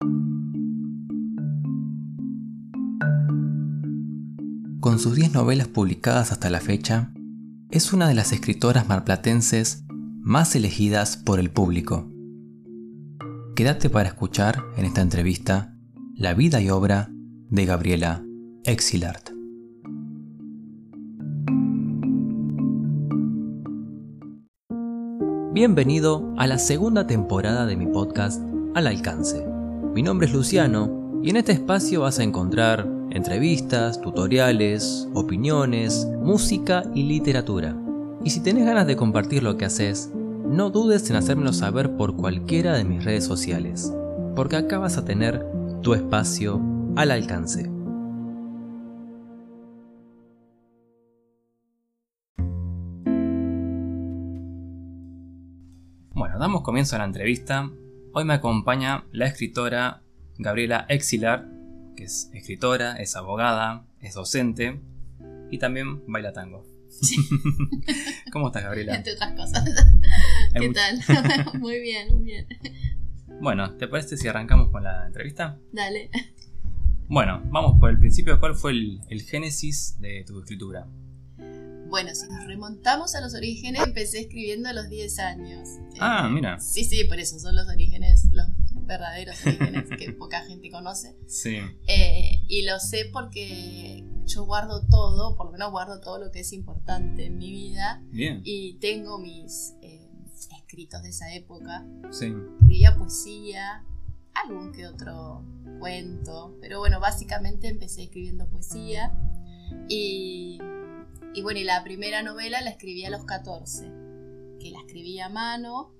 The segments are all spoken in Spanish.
Con sus 10 novelas publicadas hasta la fecha, es una de las escritoras marplatenses más elegidas por el público. Quédate para escuchar en esta entrevista la vida y obra de Gabriela Exilart. Bienvenido a la segunda temporada de mi podcast Al Alcance. Mi nombre es Luciano y en este espacio vas a encontrar entrevistas, tutoriales, opiniones, música y literatura. Y si tenés ganas de compartir lo que haces, no dudes en hacérmelo saber por cualquiera de mis redes sociales, porque acá vas a tener tu espacio al alcance. Bueno, damos comienzo a la entrevista. Hoy me acompaña la escritora Gabriela Exilar, que es escritora, es abogada, es docente y también baila tango. ¿Cómo estás, Gabriela? Entre otras cosas. ¿Qué tal? muy bien, muy bien. Bueno, ¿te parece si arrancamos con la entrevista? Dale. Bueno, vamos por el principio. ¿Cuál fue el, el génesis de tu escritura? Bueno, si nos remontamos a los orígenes, empecé escribiendo a los 10 años. Ah, mira. Sí, sí, por eso son los orígenes, los verdaderos orígenes que poca gente conoce. Sí. Eh, y lo sé porque yo guardo todo, por lo menos guardo todo lo que es importante en mi vida. Bien. Y tengo mis eh, escritos de esa época. Sí. Escribía poesía, algún que otro cuento, pero bueno, básicamente empecé escribiendo poesía. Y, y bueno, y la primera novela la escribí a los 14, que la escribí a mano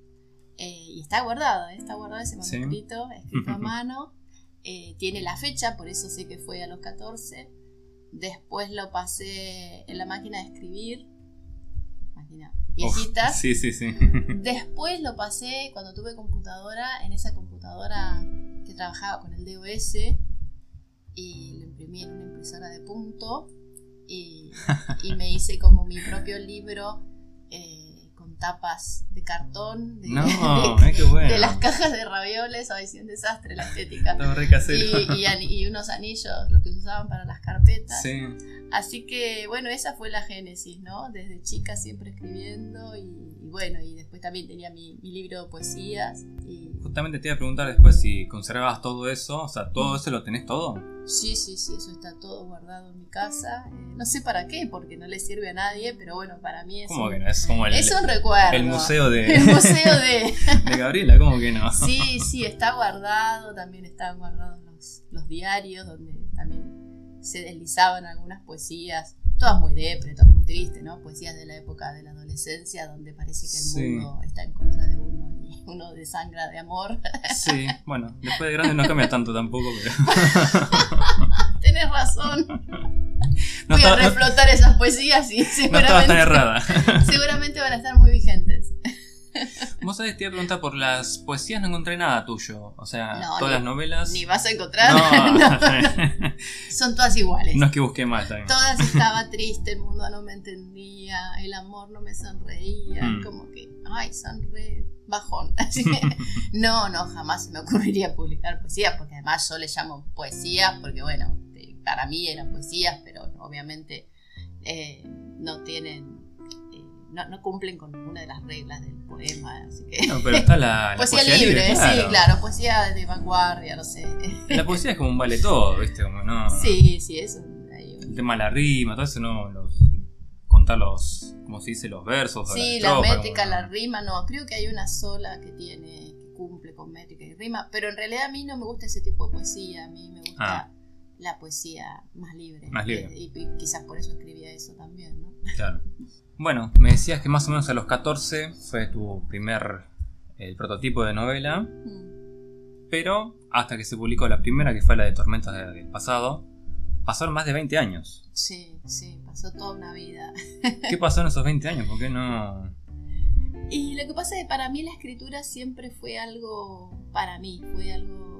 eh, y está guardada, está guardado ese manuscrito, escrito a mano. Eh, tiene la fecha, por eso sé que fue a los 14. Después lo pasé en la máquina de escribir, máquina viejita. sí, sí, sí. Después lo pasé cuando tuve computadora, en esa computadora que trabajaba con el DOS, y lo imprimí en una impresora de punto, y, y me hice como mi propio libro. Eh, tapas de cartón, de, no, qué bueno. de, las cajas de ravioles, ay, sí, un desastre la estética. y, y, y, unos anillos, los que se usaban para las carpetas. Sí. Así que, bueno, esa fue la génesis, ¿no? Desde chica siempre escribiendo y, bueno, y después también tenía mi, mi, libro de poesías. Y... Justamente te iba a preguntar después si conservabas todo eso, o sea, ¿todo eso lo tenés todo? Sí, sí, sí, eso está todo guardado en mi casa. Eh, no sé para qué, porque no le sirve a nadie, pero bueno, para mí es, ¿Cómo que no? es, como el, es un recuerdo. El museo de, el museo de... de Gabriela, ¿cómo que no? Sí, sí, está guardado, también están guardados los, los diarios donde también se deslizaban algunas poesías, todas muy depre, todas muy tristes, ¿no? Poesías de la época de la adolescencia, donde parece que el Sí. mundo está en contra de uno y uno desangra de amor. Sí, bueno, después de grande no cambia tanto tampoco, pero... Tenés razón. No Voy estaba, a reflotar esas poesías y no estaba tan seguramente, errada. seguramente van a estar muy vigentes. Vos sabés, te iba a preguntar por las poesías, no encontré nada tuyo. O sea, No, todas ni- las novelas... Ni vas a encontrar. No, son todas iguales. no es que busqué más también. Todas estaba triste, el mundo no me entendía, el amor no me sonreía, Mm. como que, ay, sonre bajón. No, no, jamás se me ocurriría publicar poesías, porque además yo le llamo poesías, porque bueno, para mí eran poesías, pero obviamente eh, no tienen, no, no cumplen con ninguna de las reglas del poema, así que... No, pero está la, la Poesía, libre, sí, claro, poesía de vanguardia, no sé. La poesía es como un vale todo, ¿viste? Como no. Sí, sí, eso. hay un- El tema de la rima, todo eso no. Los, contar los. ¿Cómo se dice? Los versos. Sí, la, la métrica, como- la rima, no, creo que hay una sola que tiene, que cumple con métrica y rima, pero en realidad a mí no me gusta ese tipo de poesía, a mí me gusta Ah. La poesía más libre. Más libre. Eh, Y, y quizás por eso escribía eso también, ¿no? Claro. Bueno, me decías que más o menos a los 14 fue tu primer. El prototipo de novela, Mm. pero hasta que se publicó la primera, que fue la de Tormentas de- del pasado, pasaron más de 20 años. Sí, sí, pasó toda una vida. ¿Qué pasó en esos 20 años? ¿Por qué no.? Y lo que pasa es que para mí la escritura siempre fue algo, para mí, fue algo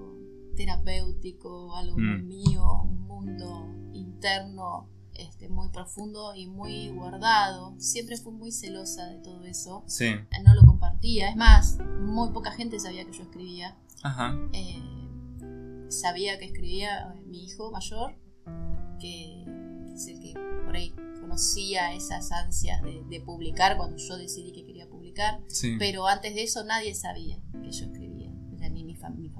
terapéutico, algo muy Mm. mío, un mundo interno este, muy profundo y muy guardado. Siempre fui muy celosa de todo eso. Sí. No lo compartía. Es más, muy poca gente sabía que yo escribía. Ajá. Eh, sabía que escribía eh, mi hijo mayor, que, que es el que por ahí conocía esas ansias de, de publicar cuando yo decidí que quería publicar, Sí. pero antes de eso nadie sabía que yo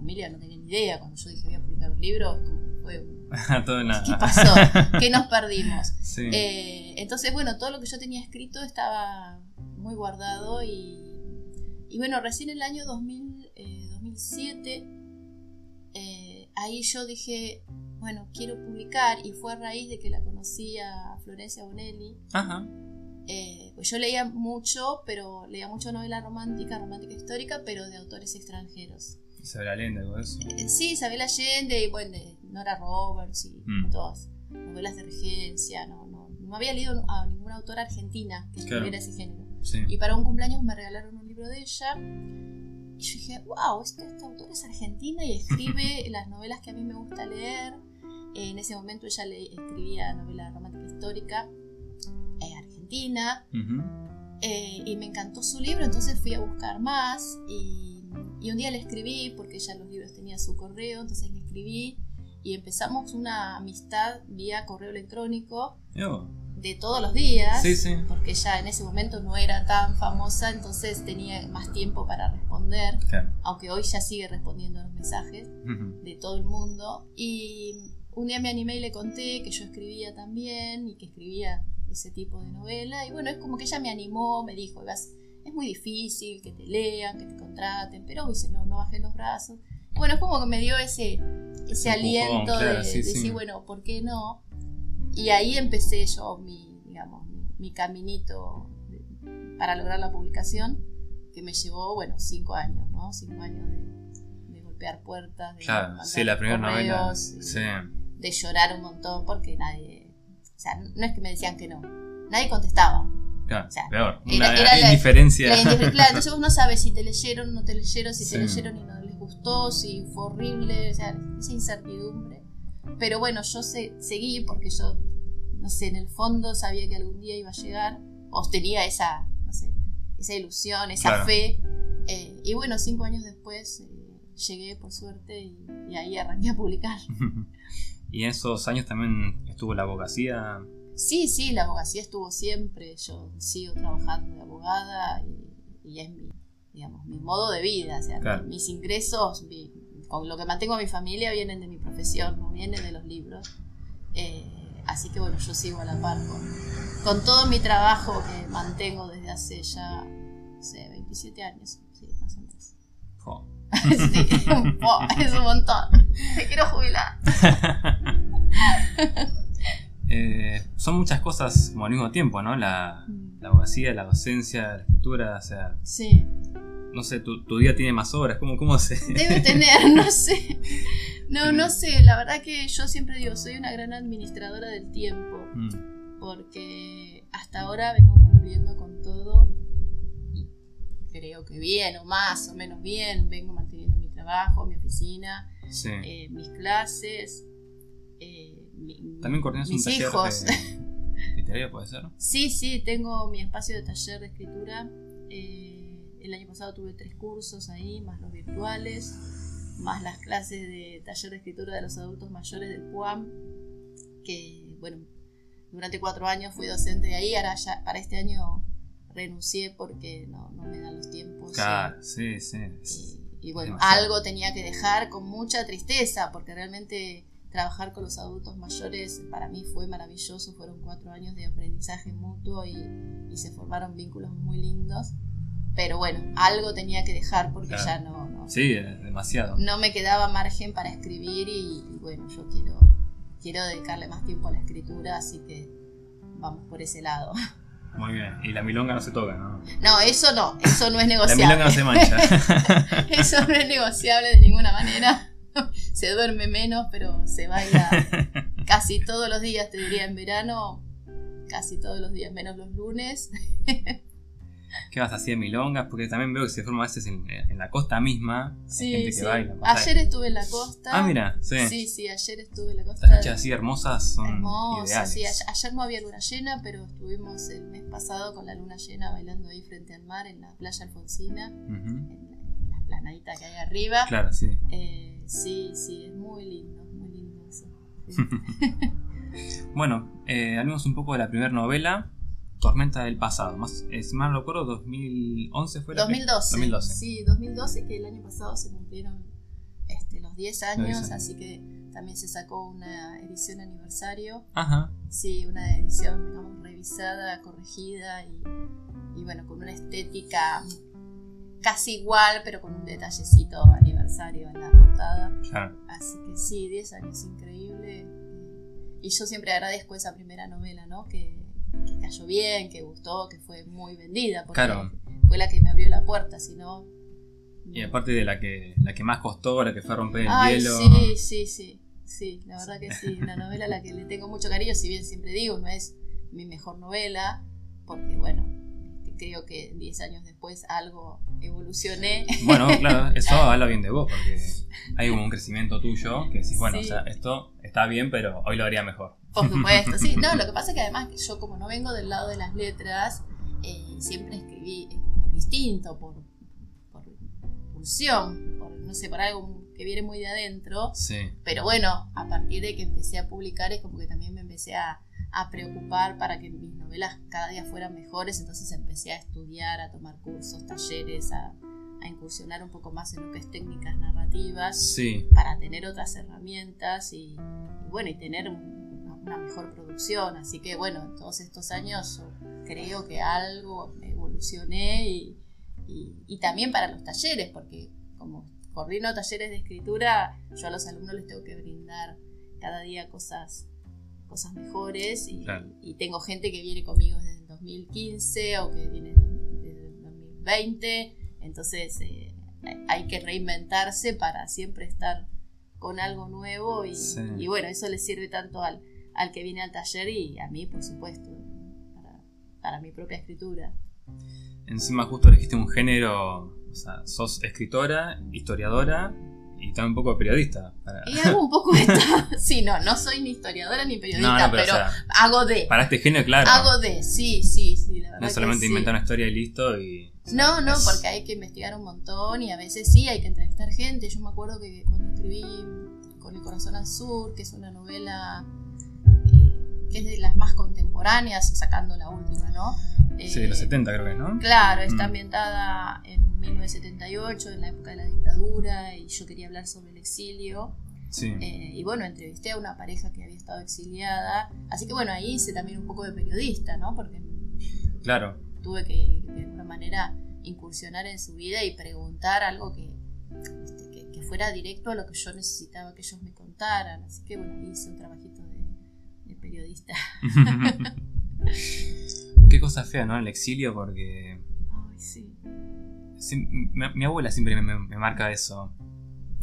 familia no tenía ni idea. Cuando yo dije voy a publicar un libro, fue un, Todo en nada. ¿qué pasó? ¿Qué nos perdimos? Sí. Eh, entonces, bueno, todo lo que yo tenía escrito estaba muy guardado y, y bueno, recién en el año 2000, eh, 2007, eh, ahí yo dije, bueno, quiero publicar y fue a raíz de que la conocí a Florencia Bonelli. Ajá. Eh, pues yo leía mucho, pero leía mucho novela romántica, romántica histórica, pero de autores extranjeros. Isabel Allende, de eso. Eh, Sí, Isabel Allende y bueno, de Nora Roberts y Mm. todas. Novelas de regencia, no, no, no había leído a ninguna autora argentina que Claro. escribiera ese género. Sí. Y para un cumpleaños me regalaron un libro de ella. Y yo dije, wow, esta, esta autora es argentina y escribe las novelas que a mí me gusta leer. Eh, en ese momento ella le escribía novela romántica histórica eh, argentina. Eh, y me encantó su libro, entonces fui a buscar más y, y un día le escribí, porque ella los libros tenía su correo, entonces le escribí y empezamos una amistad vía correo electrónico Yo. de todos los días, Sí, sí. porque ella en ese momento no era tan famosa, entonces tenía más tiempo para responder, Claro. aunque hoy ya sigue respondiendo los mensajes Ujú. de todo el mundo. Y un día me animé y le conté que yo escribía también y que escribía ese tipo de novela. Y bueno, es como que ella me animó, me dijo, "Vas- es muy difícil que te lean, que te contraten, pero dice, no, no bajé los brazos. Bueno, es como que me dio ese, ese aliento claro, de, sí, de sí. decir, bueno, ¿por qué no? Y ahí empecé yo mi, digamos, mi, mi caminito de- para lograr la publicación, que me llevó, bueno, cinco años, ¿no? Cinco años de, de golpear puertas, de Claro, mandar sí, la primera novela. Sí. de llorar un montón porque nadie, o sea, no es que me decían que no, nadie contestaba. Claro, O sea, peor. Una era indiferencia. La indif- claro, entonces vos no sabes si te leyeron no te leyeron, si Sí. te leyeron y no les gustó, si fue horrible, o sea, esa incertidumbre. Pero bueno, yo se- seguí porque yo, no sé, en el fondo sabía que algún día iba a llegar, o tenía esa, no sé, esa ilusión, esa Claro. fe. eh, y bueno, cinco años después eh, llegué por suerte y, y ahí arranqué a publicar. y en esos años también estuvo la abogacía. Sí, sí, la abogacía estuvo siempre. Yo sigo trabajando de abogada y, y es mi, digamos, mi modo de vida. O sea, Claro. mis ingresos, mi- con lo que mantengo a mi familia, vienen de mi profesión, no vienen de los libros. Eh, así que bueno, yo sigo a la par con, con todo mi trabajo que mantengo desde hace ya, no sé, 27 años. Sí, más o menos. Jo. sí, po, es un montón. Me quiero jubilar. Eh, son muchas cosas como al mismo tiempo, ¿no? La, la abogacía, la docencia, la escritura, o sea, Sí. no sé, tu, tu día tiene más horas, ¿cómo, cómo se...? Debe tener, no sé. No, no sé. La verdad que yo siempre digo, soy una gran administradora del tiempo. Mm, Porque hasta ahora vengo cumpliendo con todo. Y creo que bien o más o menos bien. Vengo manteniendo mi trabajo, mi oficina, sí. eh, mis clases. eh, También coordinas un taller de literario, ¿puede ser? Sí, sí, tengo mi espacio de taller de escritura. Eh, el año pasado tuve tres cursos ahí, más los virtuales, más las clases de taller de escritura de los adultos mayores del PUAM, que, bueno, durante cuatro años fui docente de ahí, ahora ya para este año renuncié porque no, no me dan los tiempos. Claro, sí, sí. Y, y bueno, Demasiado. algo tenía que dejar con mucha tristeza, porque realmente trabajar con los adultos mayores para mí fue maravilloso, fueron cuatro años de aprendizaje mutuo y, y se formaron vínculos muy lindos. Pero bueno, algo tenía que dejar porque Claro. ya no, no, Sí, eh, demasiado. no me quedaba margen para escribir y, y bueno, yo quiero, quiero dedicarle más tiempo a la escritura, así que vamos por ese lado. Muy bien. Y la milonga no se toca, ¿no? No, eso no, eso no es La negociable. milonga no se mancha. Eso no es negociable de ninguna manera. Se duerme menos, pero se baila casi todos los días, te diría en verano, casi todos los días, menos los lunes. ¿Qué vas así de milongas? Porque también veo que se forma a veces en, en la costa misma. Sí, gente que sí. baila. pasa- Ayer estuve en la costa. Ah, mira, sí. Sí, sí, ayer estuve en la costa. Las noches así hermosas son Hermoso, ideales. sí. Ayer, ayer no había luna llena, pero estuvimos el mes pasado con la luna llena bailando ahí frente al mar en la playa Alfonsina, en las esplanadita que hay arriba. Claro, sí. Eh, sí, sí, es muy lindo, muy lindo eso. bueno, eh, hablemos un poco de la primera novela, Tormenta del Pasado. Más, es más no recuerdo, 2011 fue la 2012. 2012. Sí, 2012, que el año pasado se cumplieron este, los 10 años, así que también se sacó una edición aniversario. Ajá. Sí, una edición, digamos, revisada, corregida y, y bueno, con una estética casi igual, pero con un detallecito aniversario en la portada. Claro. Así que sí, 10 años, increíble. Y yo siempre agradezco esa primera novela, ¿no? Que, que cayó bien, que gustó, que fue muy vendida. Porque Claro. fue la que me abrió la puerta, si no. Y aparte de la que, la que más costó, la que fue a romper el Ay, hielo. sí, sí, sí. Sí, la verdad que sí. Una novela a la que le tengo mucho cariño, si bien siempre digo, no es mi mejor novela, porque bueno, creo que 10 años después algo evolucioné. Bueno, claro, eso habla bien de vos, porque hay como un crecimiento tuyo que decís, bueno, Sí. o sea, esto está bien, pero hoy lo haría mejor. Por supuesto, sí. No, lo que pasa es que además yo como no vengo del lado de las letras, eh, siempre escribí eh, por instinto, por, por pulsión, por, no sé, por algo que viene muy de adentro. Sí. Pero bueno, a partir de que empecé a publicar es como que también me empecé a, a preocupar para que mis novelas cada día fueran mejores, entonces empecé a estudiar, a tomar cursos, talleres, a, a incursionar un poco más en lo que es técnicas narrativas Sí. para tener otras herramientas y, y bueno, y tener un- una, una mejor producción. Así que bueno, en todos estos años creo que algo evolucioné y, y- y también para los talleres, porque como coordino talleres de escritura, yo a los alumnos les tengo que brindar cada día cosas cosas mejores y, Claro. y tengo gente que viene conmigo desde el 2015 o que viene desde el 2020 entonces eh, hay que reinventarse para siempre estar con algo nuevo y, Sí. y bueno, eso le sirve tanto al, al que viene al taller y a mí, por supuesto, para, para mi propia escritura. Encima justo elegiste un género, o sea, sos escritora, historiadora y también un poco de periodista. Para, Y hago un poco esto. sí, no, no soy ni historiadora ni periodista, no, no, pero, pero, o sea, hago de. para este género, claro. Hago de, sí, sí, sí, la verdad. no que solamente sí. inventar una historia y listo y... o sea, No, no, es- porque hay que investigar un montón y a veces sí hay que entrevistar gente. Yo me acuerdo que cuando escribí Con el corazón al sur, que es una novela eh, que es de las más contemporáneas, sacando la última, ¿no? Sí, de los Eh, 70 creo que, ¿no? Claro, está Mm. ambientada en 1978, en la época de la dictadura, y yo quería hablar sobre el exilio. Sí. Eh, y bueno, entrevisté a una pareja que había estado exiliada. Así que bueno, ahí hice también un poco de periodista, ¿no? Porque Claro. tuve que de alguna manera incursionar en su vida y preguntar algo que, este, que, que fuera directo a lo que yo necesitaba que ellos me contaran. Así que bueno, ahí hice un trabajito de, de periodista. Qué cosa fea, ¿no? El exilio porque... Ay, sí. sí, mi, mi abuela siempre me, marca eso.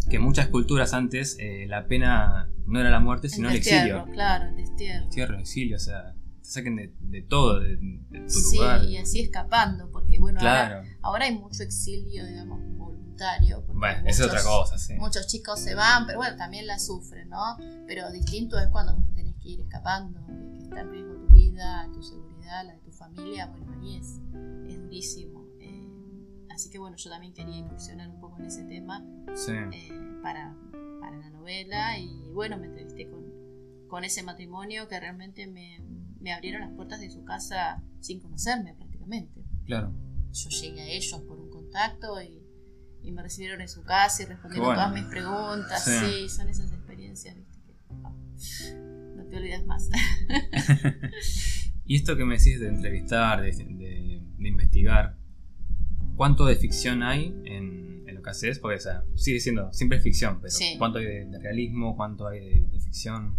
Que en muchas culturas antes eh, la pena no era la muerte, sino el, destierro, exilio. claro, el destierro. Destierro, exilio, o sea, te saquen de, de todo, de, de tu Sí, lugar. y así escapando, porque bueno, ahora, Claro. ahora hay mucho exilio, digamos, voluntario. Bueno, esa es otra muchos- cosa, sí. Muchos chicos se van, pero bueno, también la sufren, ¿no? Pero distinto es cuando tenés que ir escapando, que está en riesgo tu vida, tu seguridad, la de tu familia, bueno, ahí es, es durísimo. Eh, así que bueno, yo también quería incursionar un poco en ese tema Sí. eh, para, para la novela y bueno, me entrevisté con, con ese matrimonio que realmente me, me abrieron las puertas de su casa sin conocerme prácticamente. Claro. Yo llegué a ellos por un contacto y, y me recibieron en su casa y respondieron bueno. todas mis preguntas. Sí. Sí. son esas experiencias, ¿viste? Que ah, no te olvidas más. Y esto que me decís de entrevistar, de, de- de investigar, ¿cuánto de ficción hay en, en lo que haces? Porque, o sea, sigue siendo, siempre es ficción, pero Sí. ¿cuánto hay de, de realismo? ¿Cuánto hay de, ficción?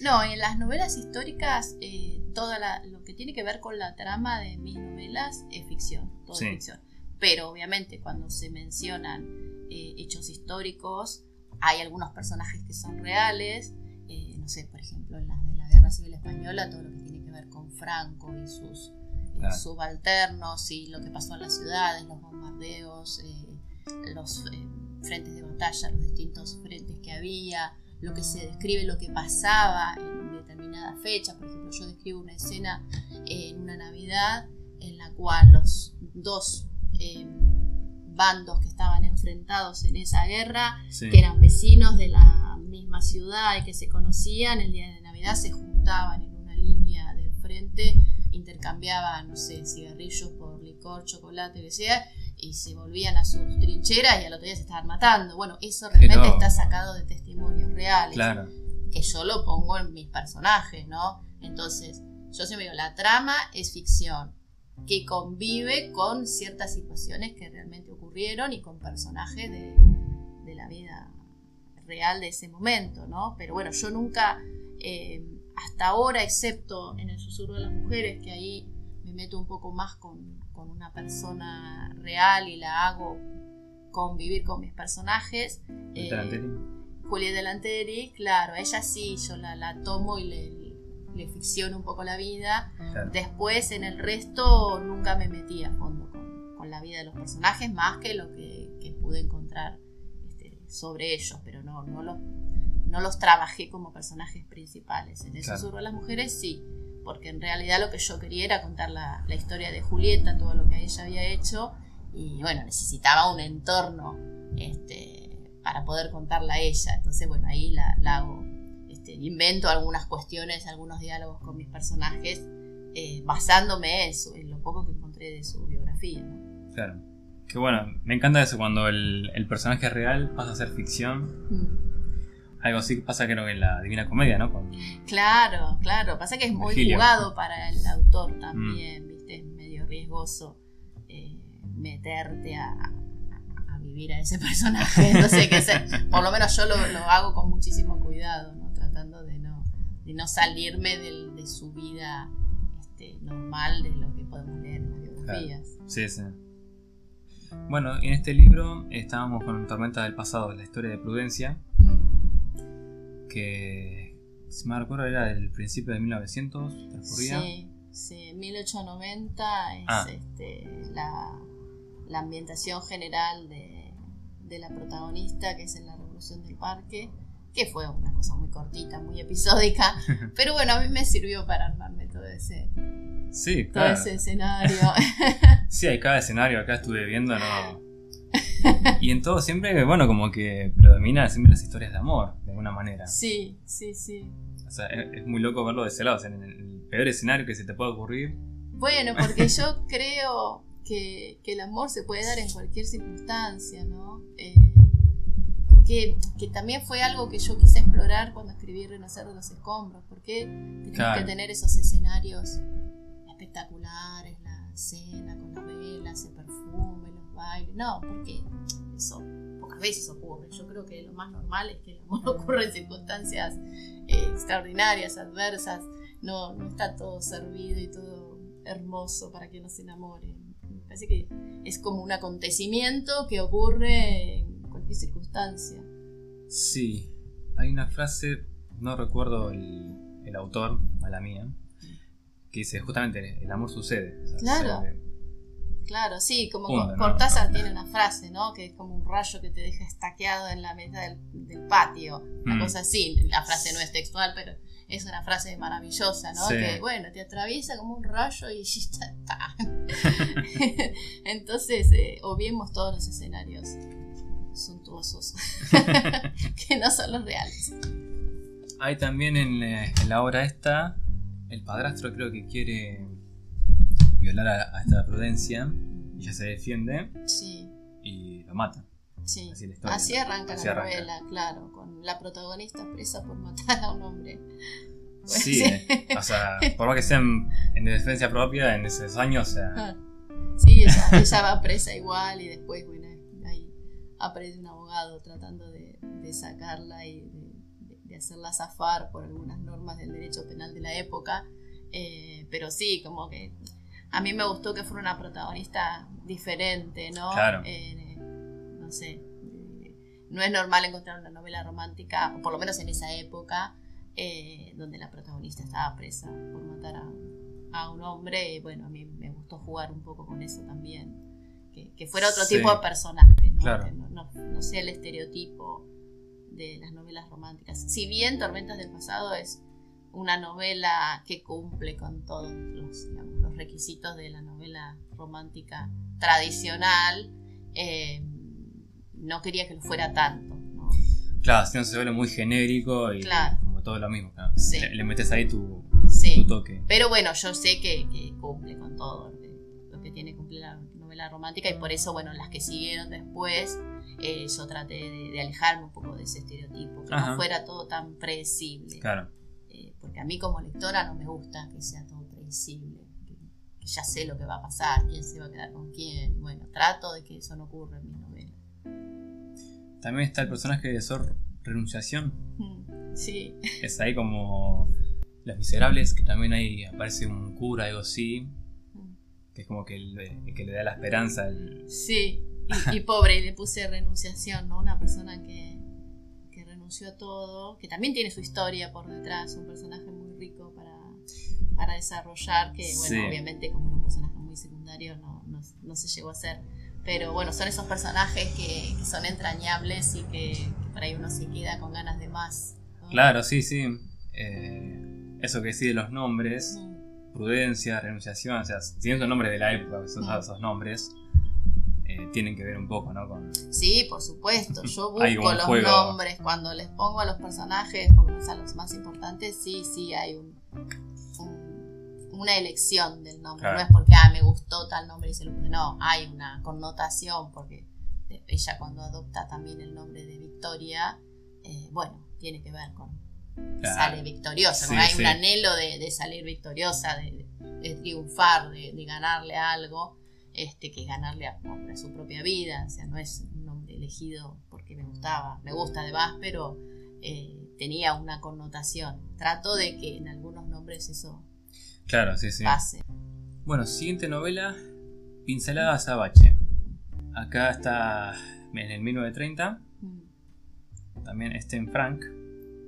No, en las novelas históricas, eh, todo lo que tiene que ver con la trama de mis novelas es ficción, todo Sí. es ficción. Pero obviamente cuando se mencionan eh, hechos históricos, hay algunos personajes que son reales. eh, no sé, por ejemplo, en las de la Guerra Civil Española, todo lo que ver con Franco y sus eh, Claro. subalternos y lo que pasó en las ciudades, los bombardeos, eh, los eh, frentes de batalla, los distintos frentes que había, lo que se describe, lo que pasaba en determinada fecha. Por ejemplo, yo describo una escena en una Navidad en la cual los dos eh, bandos que estaban enfrentados en esa guerra, que eran vecinos de la misma ciudad y que se conocían, el día de Navidad se juntaban frente, intercambiaban, no sé, cigarrillos por licor, chocolate, que sea, y se volvían a sus trincheras y al otro día se estaban matando. Bueno, eso realmente está sacado de testimonios reales. Claro. Que yo lo pongo en mis personajes, ¿no? Entonces, yo siempre digo, la trama es ficción, que convive con ciertas situaciones que realmente ocurrieron y con personajes de, la vida real de ese momento, ¿no? Pero bueno, yo nunca, eh, hasta ahora, excepto en el susurro de las mujeres, que ahí me meto un poco más con, una persona real y la hago convivir con mis personajes. Eh, Julieta Delanteri, claro, ella sí, yo la, la tomo y le, le ficciono un poco la vida. Después, en el resto, nunca me metí a fondo con, la vida de los personajes, más que lo que, pude encontrar este, sobre ellos, pero no, no, los, no los trabajé como personajes principales. En el susurro de las mujeres sí, porque en realidad lo que yo quería era contar la, historia de Julieta, todo lo que ella había hecho, y bueno, necesitaba un entorno este, para poder contarla a ella. Entonces, bueno, ahí la, la hago este, invento algunas cuestiones, algunos diálogos con mis personajes, eh, basándome en, en, lo poco que encontré de su biografía. Claro. Que bueno, me encanta eso cuando el, personaje real pasa a ser ficción. Mm. Algo así pasa creo que en la Divina Comedia, ¿no? Claro, claro. Pasa que es muy jugado para el autor también, mm. ¿viste? Es medio riesgoso eh, meterte a, vivir a ese personaje. Entonces, que por lo menos yo lo, lo hago con muchísimo cuidado, ¿no? de no, de no salirme de, su vida este, normal, de lo que podemos leer en las biografías. Sí, sí. Bueno, en este libro estábamos con Tormenta del Pasado, la historia de Prudencia, mm. Que, si me recuerdo, era del principio de 1900, transcurría. Sí, sí, 1890 es ah. este, la, la, ambientación general de, de la protagonista, que es en la Revolución del Parque que fue una cosa muy cortita, muy episódica, pero bueno, a mí me sirvió para armarme todo ese, sí, todo ese escenario. sí, hay cada escenario, acá estuve viendo, ¿no? Y en todo siempre, bueno, como que predomina siempre las historias de amor, de alguna manera. Sí, sí, sí. O sea, es, muy loco verlo de ese lado, en el, peor escenario que se te pueda ocurrir. Bueno, porque yo creo que, que, el amor se puede dar en cualquier circunstancia, ¿no? Eh, que, también fue algo que yo quise explorar cuando escribí Renacer de los Escombros, porque tenemos que tener esos escenarios espectaculares, la cena con las velas, el perfume, no, porque eso pocas veces ocurre. Yo creo que lo más normal es que el amor ocurra en circunstancias eh, extraordinarias, adversas, no, no está todo servido y todo hermoso para que uno se enamore. Me parece que es como un acontecimiento que ocurre circunstancia. Sí, hay una frase, no recuerdo el, autor, a la mía, que dice justamente el amor sucede. claro. Claro, sí, como Cortázar tiene una frase, ¿no? Que es como un rayo que te deja estaqueado en la mesa del, patio. Una mm. cosa así. La frase no es textual, pero es una frase maravillosa, ¿no? Que, bueno, te atraviesa como un rayo y ya está. Entonces, eh, obviemos todos los escenarios suntuosos que no son los reales. Hay también eh, en, la obra esta, el padrastro creo que quiere violar a, esta prudencia y ella se defiende y lo mata. Así, arranca la novela, claro, con la protagonista presa por matar a un hombre. sí, eh, o sea, por más que sean en defensa propia en esos años, o sea... Ah. Sí, ella, ella va presa igual y después, bueno, aparece un abogado tratando de, sacarla y de, hacerla zafar por algunas normas del derecho penal de la época. Eh, pero sí, como que a mí me gustó que fuera una protagonista diferente, ¿no? Claro. Eh, no sé, no es normal encontrar una novela romántica, o por lo menos en esa época, eh, donde la protagonista estaba presa por matar a, a, un hombre. Y bueno, a mí me gustó jugar un poco con eso también que, fuera otro tipo de personaje, ¿no? no, sea el estereotipo de las novelas románticas. Si bien Tormentas del Pasado es una novela que cumple con todos los, requisitos de la novela romántica tradicional, eh, no quería que lo fuera tanto. ¿no? Claro, si no se vuelve muy genérico y Claro. como todo lo mismo. claro. Sí. Le, le metes ahí tu, Sí. tu toque. Pero bueno, yo sé que, que cumple con todo lo que, lo que tiene que cumplir la novela romántica y por eso, bueno, las que siguieron después, eh, yo traté de, de alejarme un poco de ese estereotipo, que Ajá. no fuera todo tan predecible. Claro. Eh, porque a mí como lectora no me gusta que sea todo predecible, ya sé lo que va a pasar, quién se va a quedar con quién. Y bueno, trato de que eso no ocurra en mis novelas. También está el personaje de Sor Renunciación. Mm, Sí, Es ahí como Los Miserables, que también ahí aparece un cura, algo así, que es como que le, que le da la esperanza. al- sí. Y, y pobre, le puse renunciación, ¿no? Una persona que, que renunció a todo, que también tiene su historia por detrás, un personaje muy para desarrollar, que bueno, Sí. obviamente como era un personaje muy secundario no, no, no se llegó a ser. Pero bueno, son esos personajes que, que son entrañables y que, que por ahí uno se queda con ganas de más. ¿no? Claro, sí, sí. Eh, eso que decide los nombres, Mm, prudencia, renunciación, o sea, siguiendo el nombre de la época, que son Mm. esos nombres, eh, tienen que ver un poco, ¿no? Con, Sí, por supuesto. Yo busco los juego. nombres. Cuando les pongo a los personajes, por lo menos a los más importantes, sí, sí hay un- una elección del nombre. Claro. No es porque, ah, me gustó tal nombre y se lo puse. No, hay una connotación porque ella cuando adopta también el nombre de Victoria, eh, bueno, tiene que ver con... Claro. Sale victoriosa, Sí, ¿no? hay sí. un anhelo de, de salir victoriosa, de, de triunfar, de, de ganarle algo este, que ganarle a, a su propia vida. O sea, no es un nombre elegido porque me gustaba. Me gusta además, pero eh, tenía una connotación. Trato de que en algunos nombres eso Claro, sí, sí. pase. Bueno, siguiente novela, Pincelada Azabache. Acá está en el 1930, Mm, también Sten Frank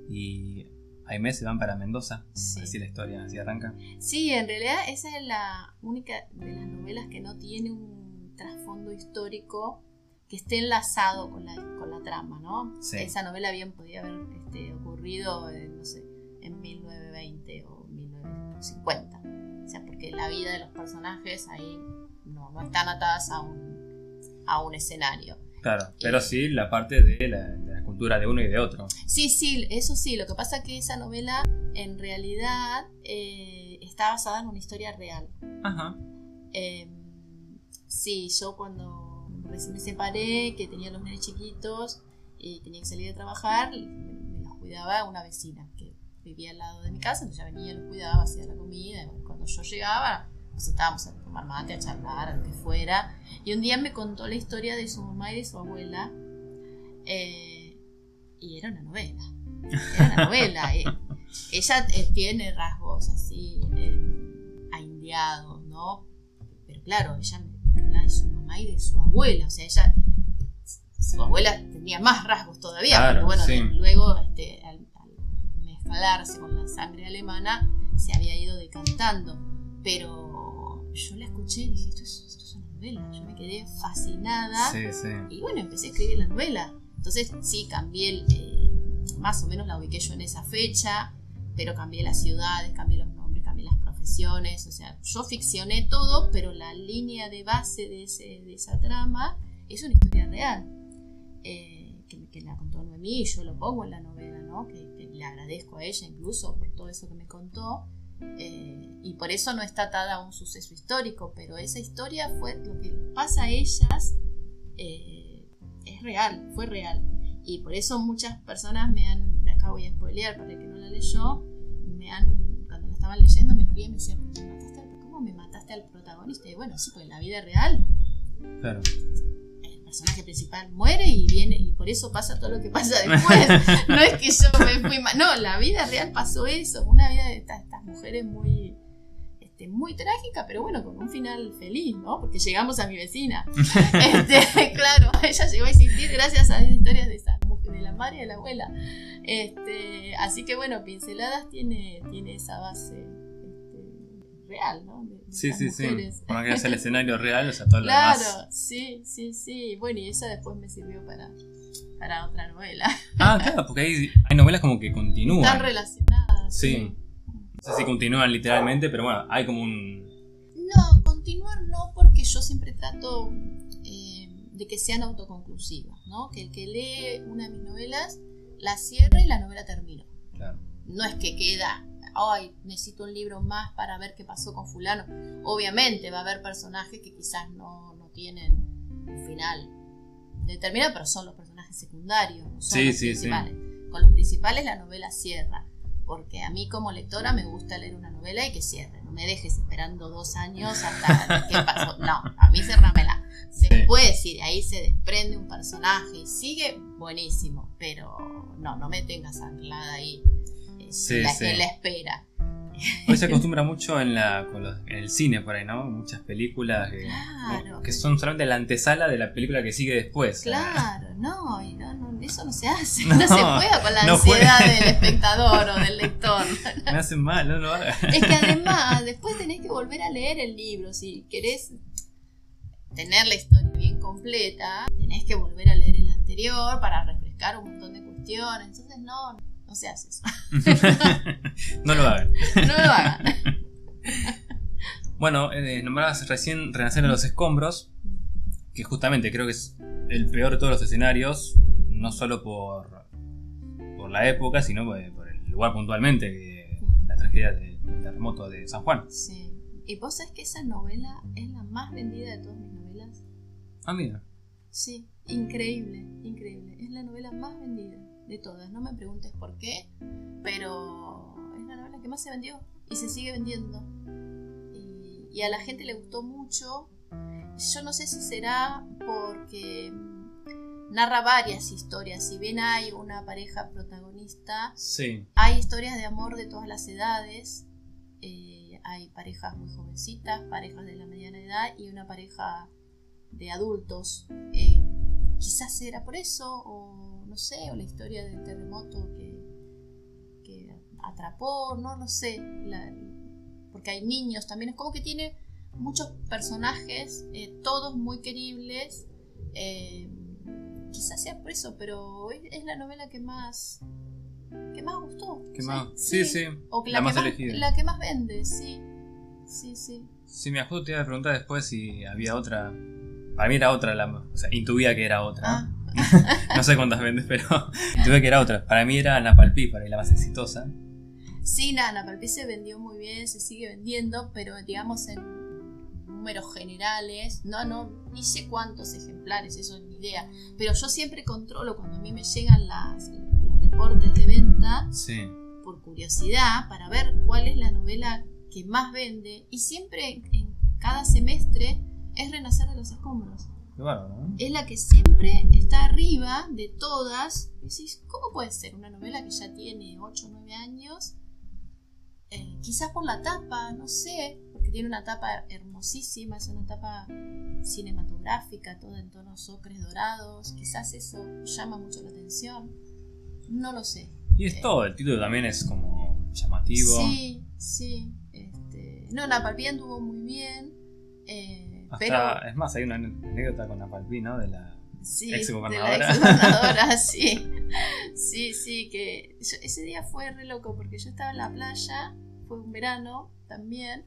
y Aimé se van para Mendoza. Sí. Así la historia, así arranca. Sí, en realidad esa es la única de las novelas que no tiene un trasfondo histórico que esté enlazado con la, con la trama, ¿no? Sí. Esa novela bien podía haber este, ocurrido, en, no sé, en 1920 o 1950. O sea, porque la vida de los personajes ahí no, no están atadas a un, a un escenario. Claro, pero sí la parte de la, de la cultura de uno y de otro. Sí, sí, eso sí. Lo que pasa es que esa novela en realidad eh, está basada en una historia real. Ajá. Eh, sí, yo cuando recién me separé, que tenía los nenes chiquitos y tenía que salir a trabajar, me, los cuidaba una vecina vivía al lado de mi casa, entonces ya venía, los cuidaba, hacía la comida, y cuando yo llegaba nos sentábamos a tomar mate, a charlar, a lo que fuera, y un día me contó la historia de su mamá y de su abuela, eh, y era una novela, era una novela. eh. Ella eh, tiene rasgos así aindeados, ¿no? Pero claro, ella me habla de su mamá y de su abuela, o sea, ella, su abuela tenía más rasgos todavía, Claro, pero bueno, sí. luego este, al, con la sangre alemana se había ido decantando, pero yo la escuché y dije, esto es, esto es una novela, yo me quedé fascinada. Sí, sí. Y bueno, empecé a escribir la novela. Entonces, sí, cambié, el, eh, más o menos la ubiqué yo en esa fecha, pero cambié las ciudades, cambié los nombres, cambié las profesiones. O sea, yo ficcioné todo, pero la línea de base de, ese, de esa trama es una historia real. eh, que, que la contó Noemí y yo lo pongo en la novela, ¿no? Que le agradezco a ella incluso por todo eso que me contó. eh, y por eso no está atada a un suceso histórico, pero esa historia fue lo que pasa a ellas. eh, es real, fue real. Y por eso muchas personas me han, acá voy a spoilear para el que no la leyó, me han, cuando la estaban leyendo me escribían y me decían, "¿Pero me mataste al- ¿cómo me mataste al protagonista? Y bueno, sí, pues en la vida real Claro. Personaje principal muere y viene, y por eso pasa todo lo que pasa después. no es que yo me fui mal, no, la vida real pasó eso, una vida de estas, estas mujeres muy, este, muy trágica, pero bueno, con un final feliz, ¿no? Porque llegamos a mi vecina. Este, claro, ella llegó a existir gracias a las historias de esa mujer, de la madre y de la abuela. Este, así que bueno, Pinceladas tiene, tiene esa base real, ¿no? De- de Sí, sí, sí. Por que es el escenario real, o sea, todo lo demás. Claro, sí, sí, sí. Bueno, y esa después me sirvió para, para otra novela. Ah, claro, porque hay, hay novelas como que Están continúan. relacionadas. Sí. No sé si continúan literalmente, pero bueno, hay como un. No, continuar no, porque yo siempre trato eh, de que sean autoconclusivas, ¿no? Que el que lee una de mis novelas la cierre y la novela terminó. Claro. No es que queda, ay, necesito un libro más para ver qué pasó con fulano. Obviamente va a haber personajes que quizás no, no tienen un final determinado, pero son los personajes secundarios, no son Sí, los sí, sí. principales. Con los principales la novela cierra, porque a mí como lectora me gusta leer una novela y que cierre. No me dejes esperando dos años hasta qué pasó. No, a mí cerrámela. Sí. Después, si de ahí se desprende un personaje y sigue, buenísimo. Pero no, no me tengas anclada ahí Sí, la- sí. la espera. Hoy se acostumbra mucho en, la, con los- en el cine por ahí, ¿no? Muchas películas que, Claro. que son solamente la antesala de la película que sigue después. Claro, no, y no, no, eso no se hace. No, No, se juega con la no ansiedad del espectador o del lector. Me hacen mal, no lo hagas. Es que además, después tenés que volver a leer el libro. Si querés tener la historia bien completa, tenés que volver a leer el anterior para refrescar un montón de cuestiones. Entonces, no, no se hace eso. no lo hagan. No lo hagan. Bueno, eh, nombrabas recién Renacer de los Escombros, que justamente creo que es el peor de todos los escenarios, no solo por, por la época, sino por, por el lugar puntualmente, que la tragedia de- del terremoto de San Juan. Sí. ¿Y vos sabés que esa novela es la más vendida de todas mis novelas? Ah, mira. Sí, increíble, increíble. Es la novela más vendida de todas. No me preguntes por qué, pero es la novela que más se vendió y se sigue vendiendo. Y, y a la gente le gustó mucho. Yo no sé si será porque narra varias historias. Si bien hay una pareja protagonista, Sí. hay historias de amor de todas las edades. eh, hay parejas muy jovencitas, parejas de la mediana edad y una pareja de adultos. Eh, quizás era por eso, o no sé, o la historia del terremoto que, que atrapó, no lo sé. la- porque hay niños también. Es como que tiene muchos personajes, eh, todos muy queribles. eh, quizás sea por eso, pero es, es la novela que más que más gustó. ¿Qué ¿sí? más? Sí, sí. O que La la, más que más, elegida. la que más vende, sí. Sí, sí. Sí, me acuerdo, te iba a preguntar después si había otra. Para mí era otra, la, o sea, intuía que era otra. Ah, No sé cuántas vendes, pero intuía que era otra. Para mí era Napalpí, para mí la más exitosa. sí, Nana Palpí se vendió muy bien, se sigue vendiendo, pero digamos en números generales, no, no, ni sé cuántos ejemplares, eso es ni idea. Pero yo siempre controlo cuando a mí me llegan las, los reportes de venta Sí. por curiosidad para ver cuál es la novela que más vende y siempre en cada semestre es Renacer de los Escombros. Es la que siempre está arriba de todas. Decís, ¿cómo puede ser una novela que ya tiene 8 o 9 años? Eh, quizás por la tapa, no sé, porque tiene una tapa hermosísima, es una tapa cinematográfica, toda en tonos ocres dorados. Quizás eso llama mucho la atención. No lo sé. Y es todo, el título también es como llamativo. Sí, sí. Este, no, Napalpí anduvo muy bien. eh, Hasta, pero Es más, hay una anécdota con ¿no? De la. Sí, Ex de gobernadora. la ex gobernadora, sí. Sí, sí, que yo- ese día fue re loco porque yo estaba en la playa, fue un verano también,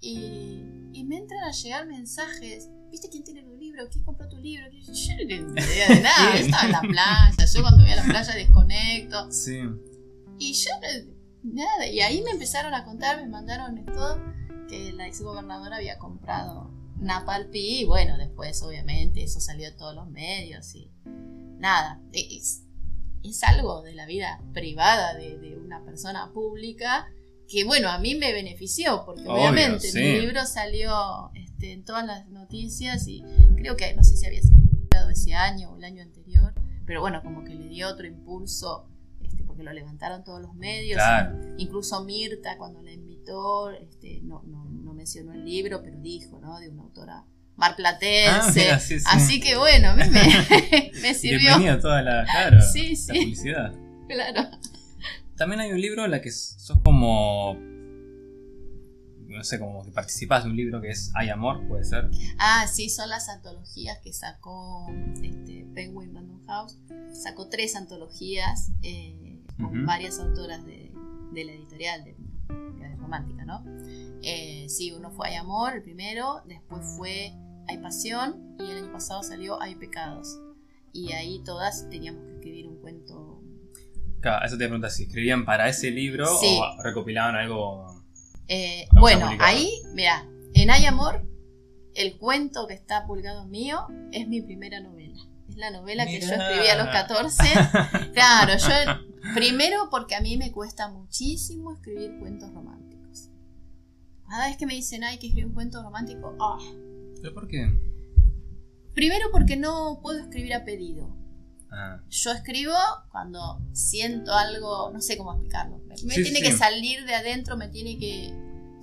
y, y me entran a llegar mensajes. ¿Viste quién tiene tu libro? ¿Quién compró tu libro? Yo no tenía idea de nada, yo estaba en la playa, yo cuando voy a la playa desconecto. Sí. Y yo nada, y ahí me empezaron a contar, me mandaron todo, que la ex gobernadora había comprado Napalpí, y bueno, después obviamente eso salió en todos los medios y nada, es, es algo de la vida privada de, de una persona pública que bueno, a mí me benefició, porque Obvio, obviamente sí. mi libro salió este, en todas las noticias y creo que no sé si había sido publicado ese año o el año anterior, pero bueno, como que le dio otro impulso, este, porque lo levantaron todos los medios. Claro. Incluso Mirta, cuando la invitó, este, no mencionó el libro, pero dijo, ¿no? De una autora marplatense. Ah, mira, sí, sí. Así que bueno, a mí me, me sirvió. Bienvenida a toda la. Claro. Sí, La publicidad. Claro. También hay un libro en la que sos como. No sé, como que participás de un libro que es Hay Amor, puede ser. Ah, sí, son las antologías que sacó este, Penguin Random House. Sacó tres antologías eh, con varias autoras de, de la editorial de, de romántica, ¿no? Eh, sí, uno fue Hay Amor, el primero, después fue Hay Pasión y el año pasado salió Hay Pecados. Y ahí todas teníamos que escribir un cuento. Claro, eso te pregunta si escribían para ese libro o recopilaban algo. Eh, bueno, ahí, mira, en Hay Amor, el cuento que está publicado mío es mi primera novela. Es la novela que yo escribí a los 14. claro, yo primero porque a mí me cuesta muchísimo escribir cuentos románticos. Cada vez que me dicen, hay que escribir un cuento romántico, ¡ah! ¿Pero por qué? Primero porque no puedo escribir a pedido. Ah. Yo escribo cuando siento algo, no sé cómo explicarlo. Me, tiene que salir de adentro, me tiene que...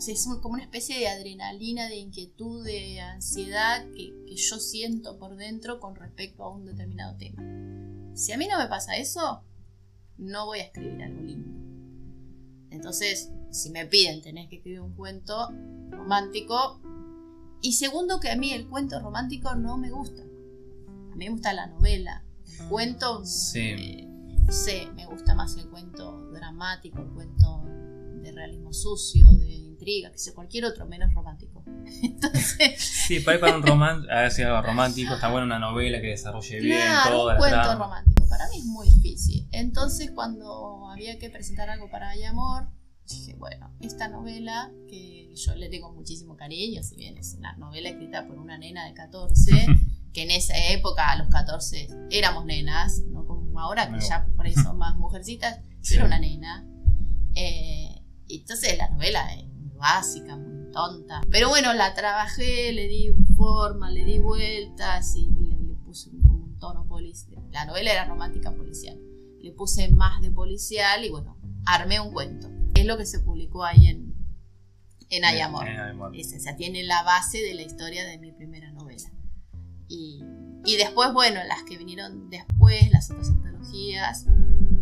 es como una especie de adrenalina, de inquietud, de ansiedad que, que yo siento por dentro con respecto a un determinado tema. Si a mí no me pasa eso, no voy a escribir algo lindo. Entonces, si me piden, tenés que escribir un cuento romántico, y segundo, que a mí el cuento romántico no me gusta. A mí me gusta la novela. El cuento, sí. Eh, sé, me gusta más el cuento dramático, el cuento de realismo sucio, de intriga, que sea cualquier otro, menos romántico. Entonces... Sí, para, para un román a ver si algo romántico, está bueno una novela que desarrolle bien todo. Un cuento romántico, para mí es muy difícil. Entonces, cuando había que presentar algo para Hay Amor, dije, bueno, esta novela que yo le tengo muchísimo cariño, si bien es una novela escrita por una nena de 14, que en esa época a los 14 éramos nenas, no como ahora que ya por ahí son más mujercitas, era una nena. Eh, entonces la novela es muy básica, muy tonta. Pero bueno, la trabajé, le di forma, le di vueltas y le, puse un, un tono policial. La novela era romántica policial. Le puse más de policial y bueno, armé un cuento es lo que se publicó ahí en, en Hay Amor. o sea, tiene la base de la historia de mi primera novela. Y, y después, bueno, las que vinieron después, las otras antologías,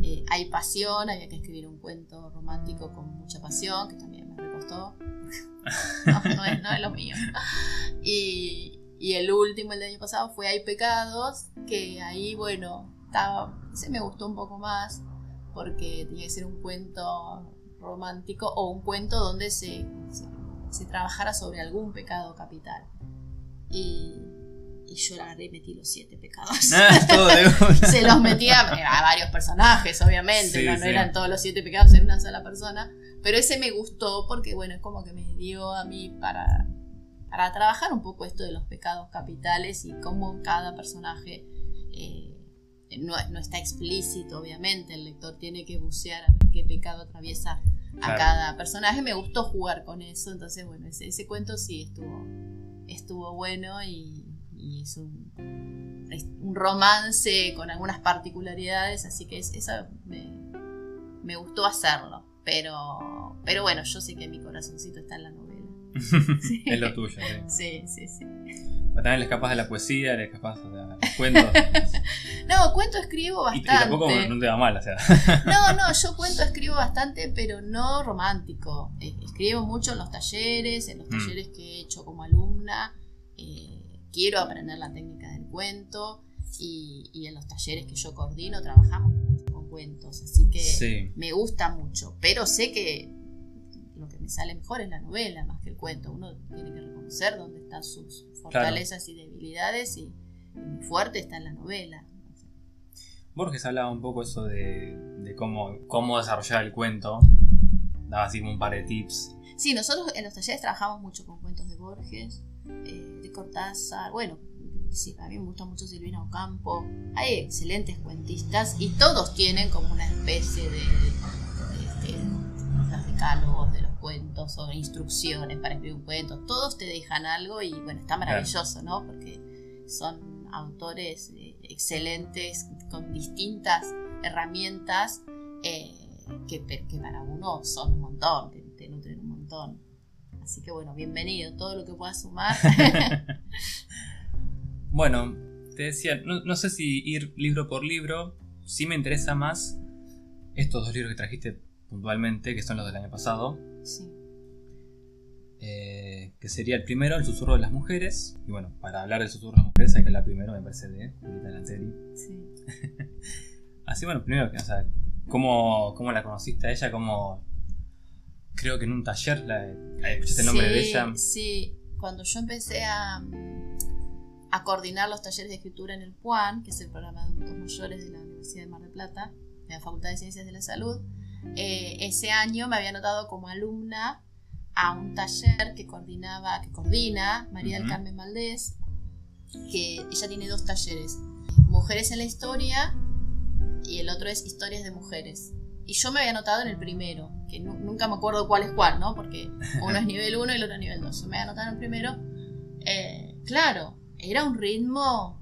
eh, Hay Pasión, había que escribir un cuento romántico con mucha pasión, que también me costó. no, no, es, no es lo mío. Y, y el último, el del año pasado, fue Hay Pecados, que ahí, bueno, estaba, se me gustó un poco más, porque tenía que ser un cuento romántico o un cuento donde se, se, trabajara sobre algún pecado capital. Y, y yo la agarré y metí los siete pecados. Ah, se los metía a, varios personajes, obviamente, no, eran todos los siete pecados en una sola persona, pero ese me gustó porque, bueno, es como que me dio a mí para, para trabajar un poco esto de los pecados capitales y cómo cada personaje... Eh, no, no, está explícito, obviamente, el lector tiene que bucear a ver qué pecado atraviesa a cada personaje. Me gustó jugar con eso, entonces, bueno, ese, ese cuento sí estuvo, estuvo bueno y, es un, un, romance con algunas particularidades, así que es, eso me, me, gustó hacerlo. Pero, pero bueno, yo sé que mi corazoncito está en la es lo tuyo, sí. Sí, sí, sí. también le escapas de la poesía, le escapas de los cuentos. no, cuento escribo bastante. Y, tampoco no te va mal, o sea. no, no, yo cuento escribo bastante, pero no romántico. Eh, escribo mucho en los talleres, en los mm. talleres que he hecho como alumna. Eh, quiero aprender la técnica del cuento. Y, y, en los talleres que yo coordino trabajamos mucho con cuentos, así que me gusta mucho, pero sé que lo que me sale mejor es la novela más que el cuento. Uno tiene que reconocer dónde están sus fortalezas y debilidades y, mi fuerte está en la novela. Borges hablaba un poco eso de, cómo, cómo desarrollar el cuento. Daba así un par de tips. Sí, nosotros en los talleres trabajamos mucho con cuentos de Borges, eh, de Cortázar, bueno, sí, a mí me gusta mucho Silvina Ocampo. Hay excelentes cuentistas y todos tienen como una especie de, de, de, de decálogos, de cuentos o instrucciones para escribir un cuento. Todos te dejan algo y bueno, está maravilloso, ¿no? Porque son autores eh, excelentes con distintas herramientas eh, que, que, para uno son un montón, te, nutren un montón. Así que bueno, bienvenido, todo lo que puedas sumar. bueno, te decía, no, no, sé si ir libro por libro, sí me interesa más estos dos libros que trajiste puntualmente, que son los del año pasado, Sí. Eh, que sería el primero, El susurro de las mujeres. Y bueno, para hablar del susurro de las mujeres hay que hablar primero, me parece, de Julita Lanteri. Sí. Así, bueno, primero, o sea, ¿cómo, ¿cómo, la conociste a ella? ¿Cómo, creo que en un taller la, escuchaste el nombre de ella. Sí, cuando yo empecé a, a coordinar los talleres de escritura en el PUAN, que es el programa de adultos mayores de la Universidad de Mar del Plata, de la Facultad de Ciencias de la Salud. Eh, ese año me había anotado como alumna a un taller que coordinaba, que coordina María del Carmen Valdés, que ella tiene dos talleres, Mujeres en la Historia y el otro es Historias de Mujeres. Y yo me había anotado en el primero, que nunca me acuerdo cuál es cuál, ¿no? Porque uno es nivel 1 y el otro es nivel 2. Yo me había anotado en el primero. Eh, claro, era un ritmo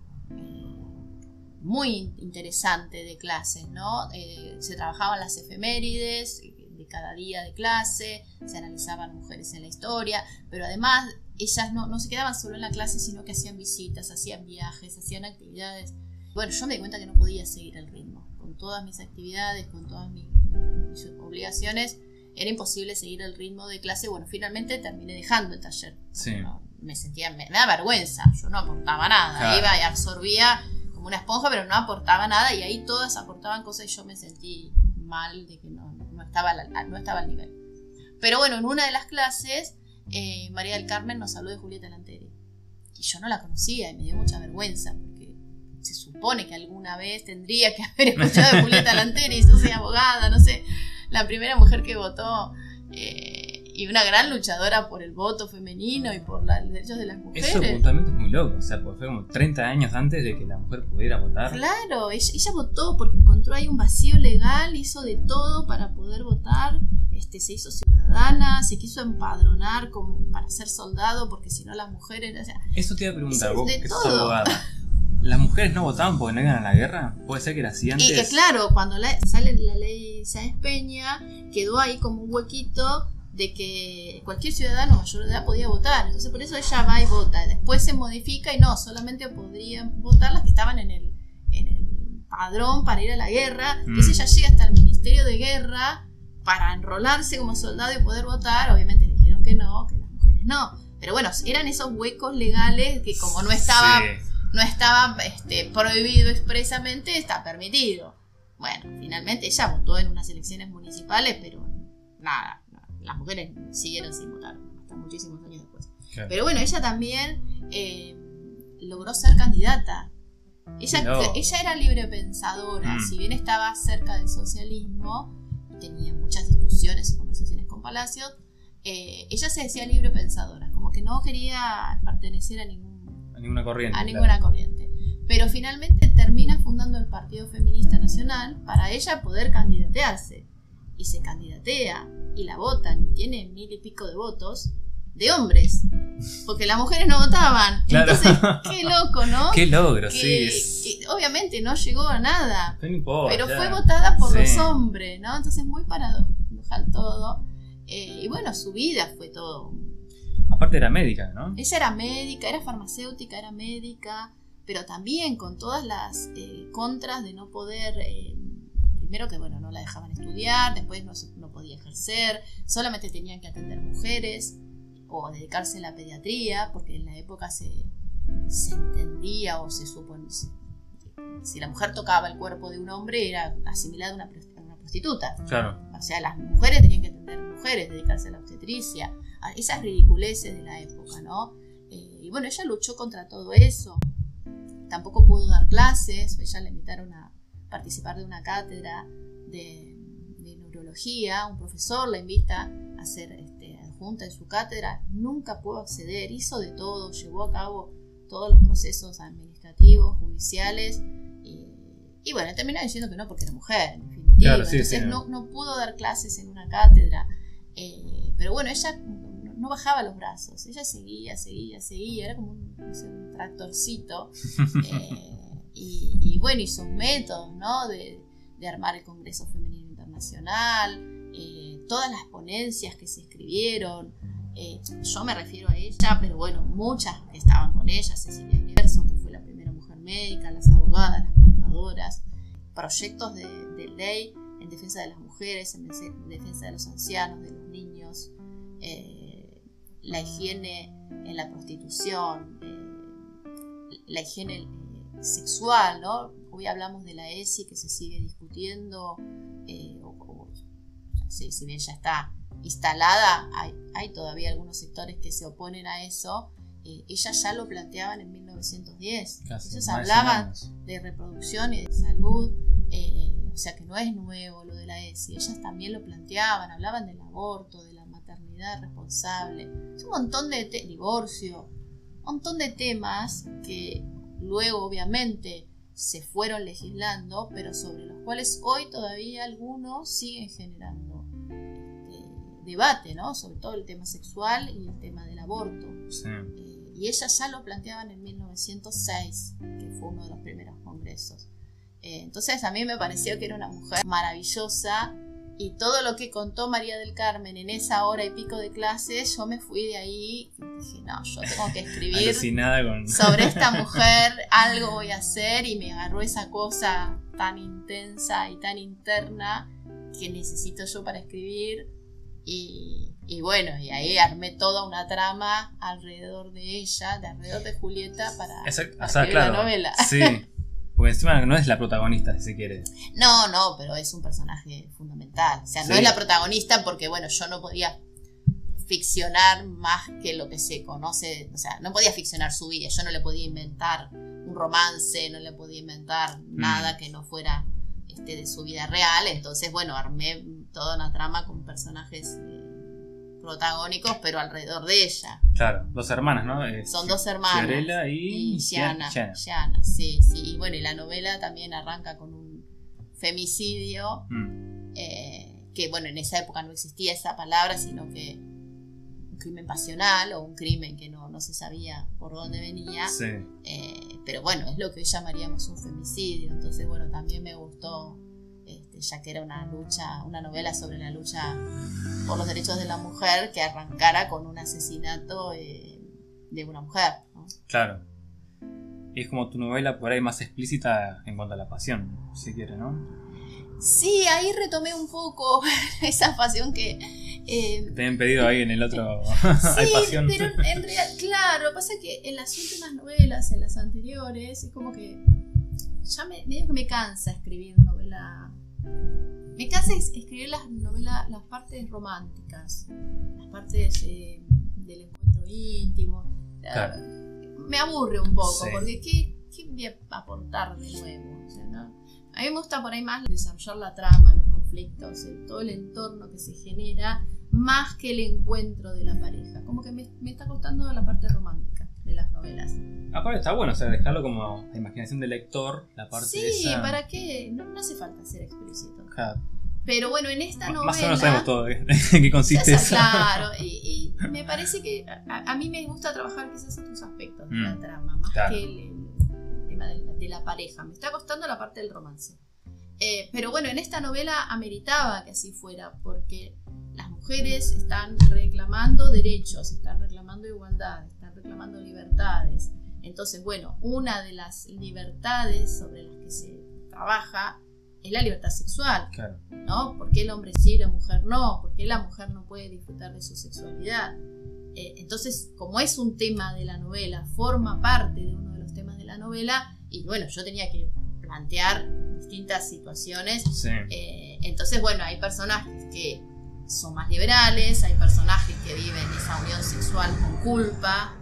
muy interesante de clases, ¿no? Eh, se trabajaban las efemérides de cada día de clase, se analizaban mujeres en la historia, pero además ellas no, no se quedaban solo en la clase, sino que hacían visitas, hacían viajes, hacían actividades. Bueno, yo me di cuenta que no podía seguir el ritmo. Con todas mis actividades, con todas mis, obligaciones, era imposible seguir el ritmo de clase. Bueno, finalmente terminé dejando el taller. Sí. me sentía, me, da vergüenza, yo no aportaba nada. Iba y absorbía como una esponja, pero no aportaba nada y ahí todas aportaban cosas y yo me sentí mal de que no, no, estaba, no estaba al nivel. Pero bueno, en una de las clases eh, María del Carmen nos habló de Julieta Lanteri. Y yo no la conocía y me dio mucha vergüenza, porque se supone que alguna vez tendría que haber escuchado de Julieta Lanteri, yo soy abogada, no sé, la primera mujer que votó. Eh, y una gran luchadora por el voto femenino y por los derechos de las mujeres. Eso justamente es muy loco, o sea, fue como 30 años antes de que la mujer pudiera votar. Claro, ella, ella, votó porque encontró ahí un vacío legal, hizo de todo para poder votar, este, se hizo ciudadana, se quiso empadronar como para ser soldado, porque si no las mujeres... O sea, Eso te iba a preguntar, vos que sos abogada. ¿Las mujeres no votaban porque no iban a la guerra? ¿Puede ser que era así antes? Y que claro, cuando sale la ley Sáenz Peña, quedó ahí como un huequito de que cualquier ciudadano mayor de edad podía votar. Entonces por eso ella va y vota. Después se modifica y no, solamente podrían votar las que estaban en el, en el padrón para ir a la guerra. Mm. Entonces ella llega hasta el Ministerio de Guerra para enrolarse como soldado y poder votar. Obviamente le dijeron que no, que las mujeres no. Pero bueno, eran esos huecos legales que como no estaba, no estaba este, prohibido expresamente, está permitido. Bueno, finalmente ella votó en unas elecciones municipales, pero nada, las mujeres siguieron sin votar hasta muchísimos años después. Pero bueno, ella también eh, logró ser candidata. Ella, ella era libre pensadora, mm. si bien estaba cerca del socialismo, tenía muchas discusiones y conversaciones con Palacios, eh, ella se decía libre pensadora, como que no quería pertenecer a, ningún, a ninguna corriente. A ninguna corriente. Pero finalmente termina fundando el Partido Feminista Nacional para ella poder candidatearse. Y se candidatea y la votan y tiene mil y pico de votos de hombres. Porque las mujeres no votaban. Entonces, qué loco, ¿no? Qué logro, sí. obviamente no llegó a nada. pero fue votada por los hombres, ¿no? Entonces, muy paradojal todo. Eh, y bueno, su vida fue todo. Aparte era médica, ¿no? Ella era médica, era farmacéutica, era médica, pero también con todas las eh, contras de no poder eh, primero que bueno, no la dejaban estudiar, después no, podía ejercer, solamente tenían que atender mujeres o dedicarse a la pediatría, porque en la época se, entendía o se supone, si, la mujer tocaba el cuerpo de un hombre era asimilada a una, prostituta. Claro. O sea, las mujeres tenían que atender mujeres, dedicarse a la obstetricia, a esas ridiculeces de la época, ¿no? Eh, y bueno, ella luchó contra todo eso. Tampoco pudo dar clases, ella le invitaron a, participar de una cátedra de, neurología, un profesor la invita a ser este, adjunta en su cátedra, nunca pudo acceder, hizo de todo, llevó a cabo todos los procesos administrativos, judiciales, y, bueno, terminó diciendo que no porque era mujer, en definitiva. Entonces no, pudo dar clases en una cátedra, eh, pero bueno, ella no, bajaba los brazos, ella seguía, seguía, seguía, era como un, tractorcito. Eh, y, bueno, y sus métodos, ¿no? De, armar el Congreso Femenino Internacional, eh, todas las ponencias que se escribieron. Eh, yo me refiero a ella, pero bueno, muchas que estaban con ella, Cecilia Gerson, que fue la primera mujer médica, las abogadas, las contadoras, proyectos de, ley en defensa de las mujeres, en, defensa de los ancianos, de los niños, eh, la higiene en la prostitución, la higiene sexual, ¿no? Hoy hablamos de la ESI que se sigue discutiendo, eh, si, bien ya está instalada, hay, todavía algunos sectores que se oponen a eso. Eh, ellas ya lo planteaban en 1910. Casi, Ellos hablaban 100 años. de reproducción y de salud, eh, o sea que no es nuevo lo de la ESI, ellas también lo planteaban, hablaban del aborto, de la maternidad responsable, es un montón de divorcio, un montón de temas que luego obviamente se fueron legislando, pero sobre los cuales hoy todavía algunos siguen generando este, debate, ¿no? Sobre todo el tema sexual y el tema del aborto. Sí. Eh, y ellas ya lo planteaban en 1906, que fue uno de los primeros congresos. Eh, entonces a mí me pareció que era una mujer maravillosa y todo lo que contó María del Carmen en esa hora y pico de clases, yo me fui de ahí y dije, no, yo tengo que escribir con. sobre esta mujer, algo voy a hacer y me agarró esa cosa tan intensa y tan interna que necesito yo para escribir. Y, y bueno, y ahí armé toda una trama alrededor de ella, de alrededor de Julieta para, Exacto, para o sea, escribir claro. la novela. Sí. Porque encima no es la protagonista, si se quiere. No, no, pero es un personaje fundamental. O sea, no Sí. es la protagonista porque, bueno, yo no podía ficcionar más que lo que se conoce. O sea, no podía ficcionar su vida. Yo no le podía inventar un romance, no le podía inventar nada que no fuera este, de su vida real. Entonces, bueno, armé toda una trama con personajes eh, protagónicos, pero alrededor de ella. Claro, dos hermanas, ¿no? Eh, Son dos hermanas. Fiorella y, Y Gianna. Gianna. Gianna, sí, sí. Y bueno, y la novela también arranca con un femicidio, Mm, eh, que bueno, en esa época no existía esa palabra, sino que un crimen pasional o un crimen que no, no se sabía por dónde venía. Sí. Eh, pero bueno, es lo que hoy llamaríamos un femicidio. Entonces, bueno, también me gustó, ya que era una lucha, una novela sobre la lucha por los derechos de la mujer, que arrancara con un asesinato eh, de una mujer. ¿no? Claro. Es como tu novela por ahí más explícita en cuanto a la pasión, si quiere, ¿no? Sí, ahí retomé un poco esa pasión que... eh, Te han pedido ahí en el otro. Sí, Hay pasión. pero en realidad, claro, pasa que en las últimas novelas, en las anteriores, es como que ya me, medio que me cansa escribir novela. Me cansa es- escribir las novelas, las partes románticas, las partes eh, del encuentro íntimo. Claro. Me aburre un poco, Sí. porque ¿qué, ¿qué voy a aportar de nuevo? O sea, ¿no? A mí me gusta por ahí más desarrollar la trama, los conflictos, el- todo el entorno que se genera, más que el encuentro de la pareja. Como que me, me está costando la parte romántica de las novelas. Aparte está bueno, o sea, dejarlo como la imaginación del lector, la parte sí, esa. ¿para qué? No, no hace falta ser explícito. Claro. Pero bueno, en esta novela... Más o menos sabemos todo en qué consiste eso. Claro, y, y me parece que a, a mí me gusta trabajar quizás otros aspectos de la Mm, trama, más claro. que el, el tema de la, de la pareja. Me está costando la parte del romance. Eh, pero bueno, en esta novela ameritaba que así fuera, porque las mujeres están reclamando derechos, están reclamando igualdad, reclamando libertades. Entonces, bueno, una de las libertades sobre las que se trabaja es la libertad sexual. Claro. ¿no? ¿Por qué el hombre sí y la mujer no? ¿Por qué la mujer no puede disfrutar de su sexualidad? Eh, entonces, como es un tema de la novela, forma parte de uno de los temas de la novela, y bueno, yo tenía que plantear distintas situaciones. Sí. eh, entonces, bueno, hay personajes que son más liberales, hay personajes que viven esa unión sexual con culpa,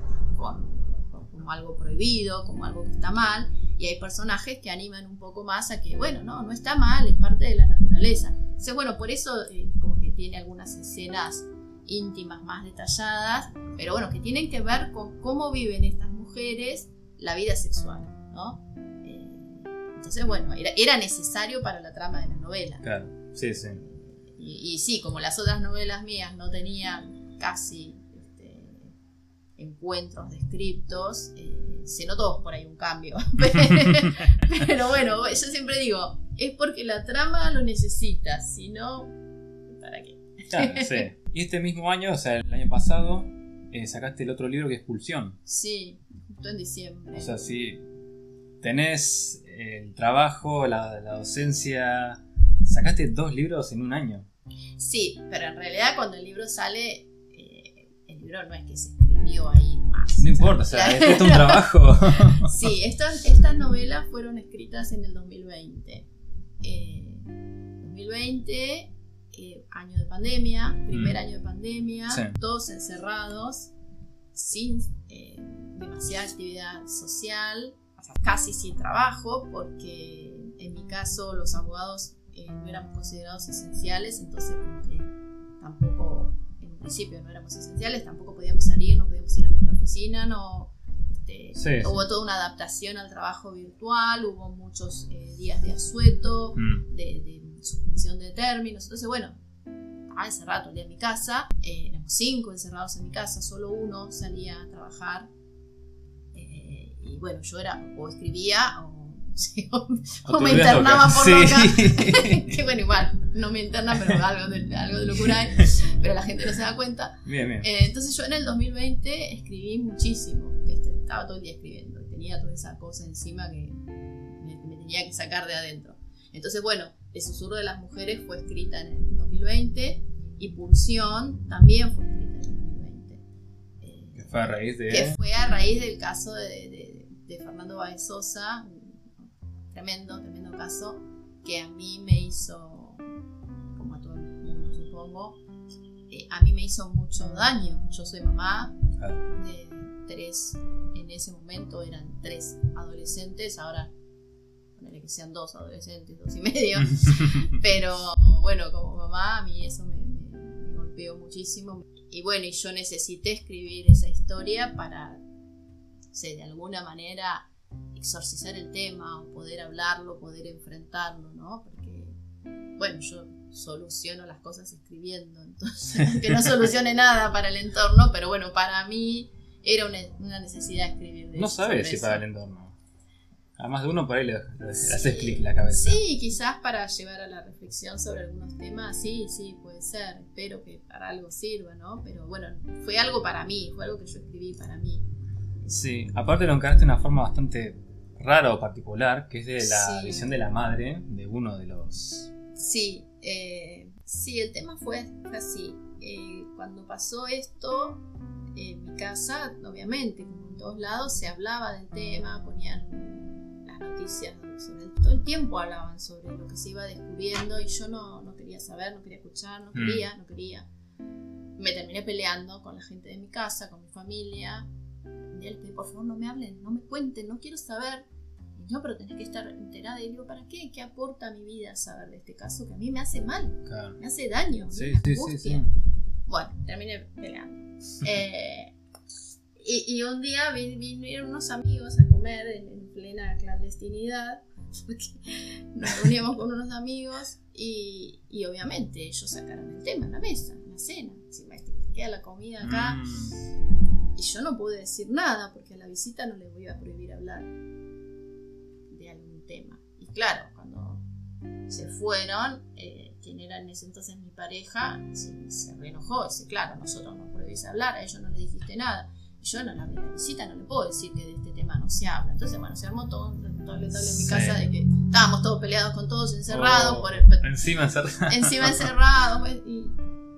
como algo prohibido, como algo que está mal, y hay personajes que animan un poco más a que, bueno, no, no está mal, es parte de la naturaleza. Entonces, bueno, por eso eh, como que tiene algunas escenas íntimas más detalladas, pero bueno, que tienen que ver con cómo viven estas mujeres la vida sexual, ¿no? Eh, entonces, bueno, era, era necesario para la trama de la novela. Claro. Sí, sí. Y, y sí, como las otras novelas mías no tenían casi encuentros descriptos, eh, se notó por ahí un cambio. Pero bueno, yo siempre digo, es porque la trama lo necesita, si no, ¿para qué? Claro, sí. Y este mismo año, o sea, el año pasado, eh, sacaste el otro libro que es Expulsión. Sí, justo en diciembre. O sea, si tenés el trabajo, la, la docencia, sacaste dos libros en un año. Sí, pero en realidad cuando el libro sale, eh, el libro no es que se escribió ahí nomás. No importa, o sea, es esto un trabajo. Sí, estas, estas novelas fueron escritas en el 2020. Eh, 2020, eh, año de pandemia, primer Mm. año de pandemia, Sí. todos encerrados, sin, eh, demasiada actividad social, casi sin trabajo, porque en mi caso los abogados eh, no éramos considerados esenciales, entonces como que tampoco, principio no éramos esenciales, tampoco podíamos salir, no podíamos ir a nuestra oficina, no... Este, hubo toda una adaptación al trabajo virtual, hubo muchos eh, días de asueto, mm. de, suspensión de términos, entonces bueno, estaba encerrado todo el día en mi casa, eh, éramos cinco encerrados en mi casa, solo uno salía a trabajar y bueno, yo era o escribía o, me internaba por loca. que bueno, igual, no me interna, pero algo de, algo de locura hay, pero la gente no se da cuenta. Bien, bien. Eh, entonces yo en el 2020 escribí muchísimo, este, estaba todo el día escribiendo, tenía toda esa cosa encima que me, tenía que sacar de adentro. Entonces, bueno, El susurro de las mujeres fue escrita en el 2020 y Pulsión también fue escrita en el 2020. que fue a raíz de... Que fue a raíz del caso de de Fernando Baez Sosa, tremendo, tremendo caso, que a mí me hizo, como a todo el mundo supongo, eh, a mí me hizo mucho daño. Yo soy mamá de tres, en ese momento eran tres adolescentes, ahora ponerle que sean dos adolescentes, dos y medio, pero bueno, como mamá a mí eso me, me golpeó muchísimo. Y bueno, y yo necesité escribir esa historia para de alguna manera exorcizar el tema o poder hablarlo, poder enfrentarlo, ¿no? Porque, bueno, yo soluciono las cosas escribiendo, entonces, que no solucione nada para el entorno, pero bueno, para mí era una, necesidad escribir. no sabes si para el entorno. Además de uno por ahí le, haces clic la cabeza. Sí, quizás para llevar a la reflexión sobre algunos temas, sí, sí, puede ser. Espero que para algo sirva, ¿no? Pero bueno, fue algo para mí, fue algo que yo escribí para mí. Sí, aparte lo encaraste de una forma bastante rara o particular, que es de la visión de la madre de uno de los... Sí, eh, sí, el tema fue así. Eh, cuando pasó esto, en mi casa, obviamente, como en todos lados, se hablaba del tema, ponían las noticias sobre todo el tiempo hablaban sobre lo que se iba descubriendo y yo no, no quería saber, no quería escuchar, no mm. quería, no quería. Me terminé peleando con la gente de mi casa, con mi familia, por favor no me hablen, no me cuenten, no quiero saber. Y yo, pero tenés que estar enterada. Y digo, ¿para qué? ¿Qué aporta a mi vida saber de este caso que a mí me hace mal? Me hace daño. Sí, sí, sí, Bueno, terminé peleando. Eh, y, un día vinieron unos amigos a comer en, plena clandestinidad. nos reuníamos con unos amigos y, obviamente ellos sacaron el tema en la mesa, en la cena. Si me queda la comida acá. Mm. Y yo no pude decir nada porque a la visita no le voy a prohibir hablar de algún tema. Y claro, cuando se fueron, eh, quien era en ese entonces mi pareja, se, se reenojó. Dice, claro, nosotros no prohibís hablar, a ellos no le dijiste nada. Y yo en la, la visita no le puedo decir que de este tema no se habla. Entonces, bueno, se armó todo, todo en mi casa de que estábamos todos peleados con todos, encerrados. Oh, por encima encerrados. Encima encerrados. Pues, y,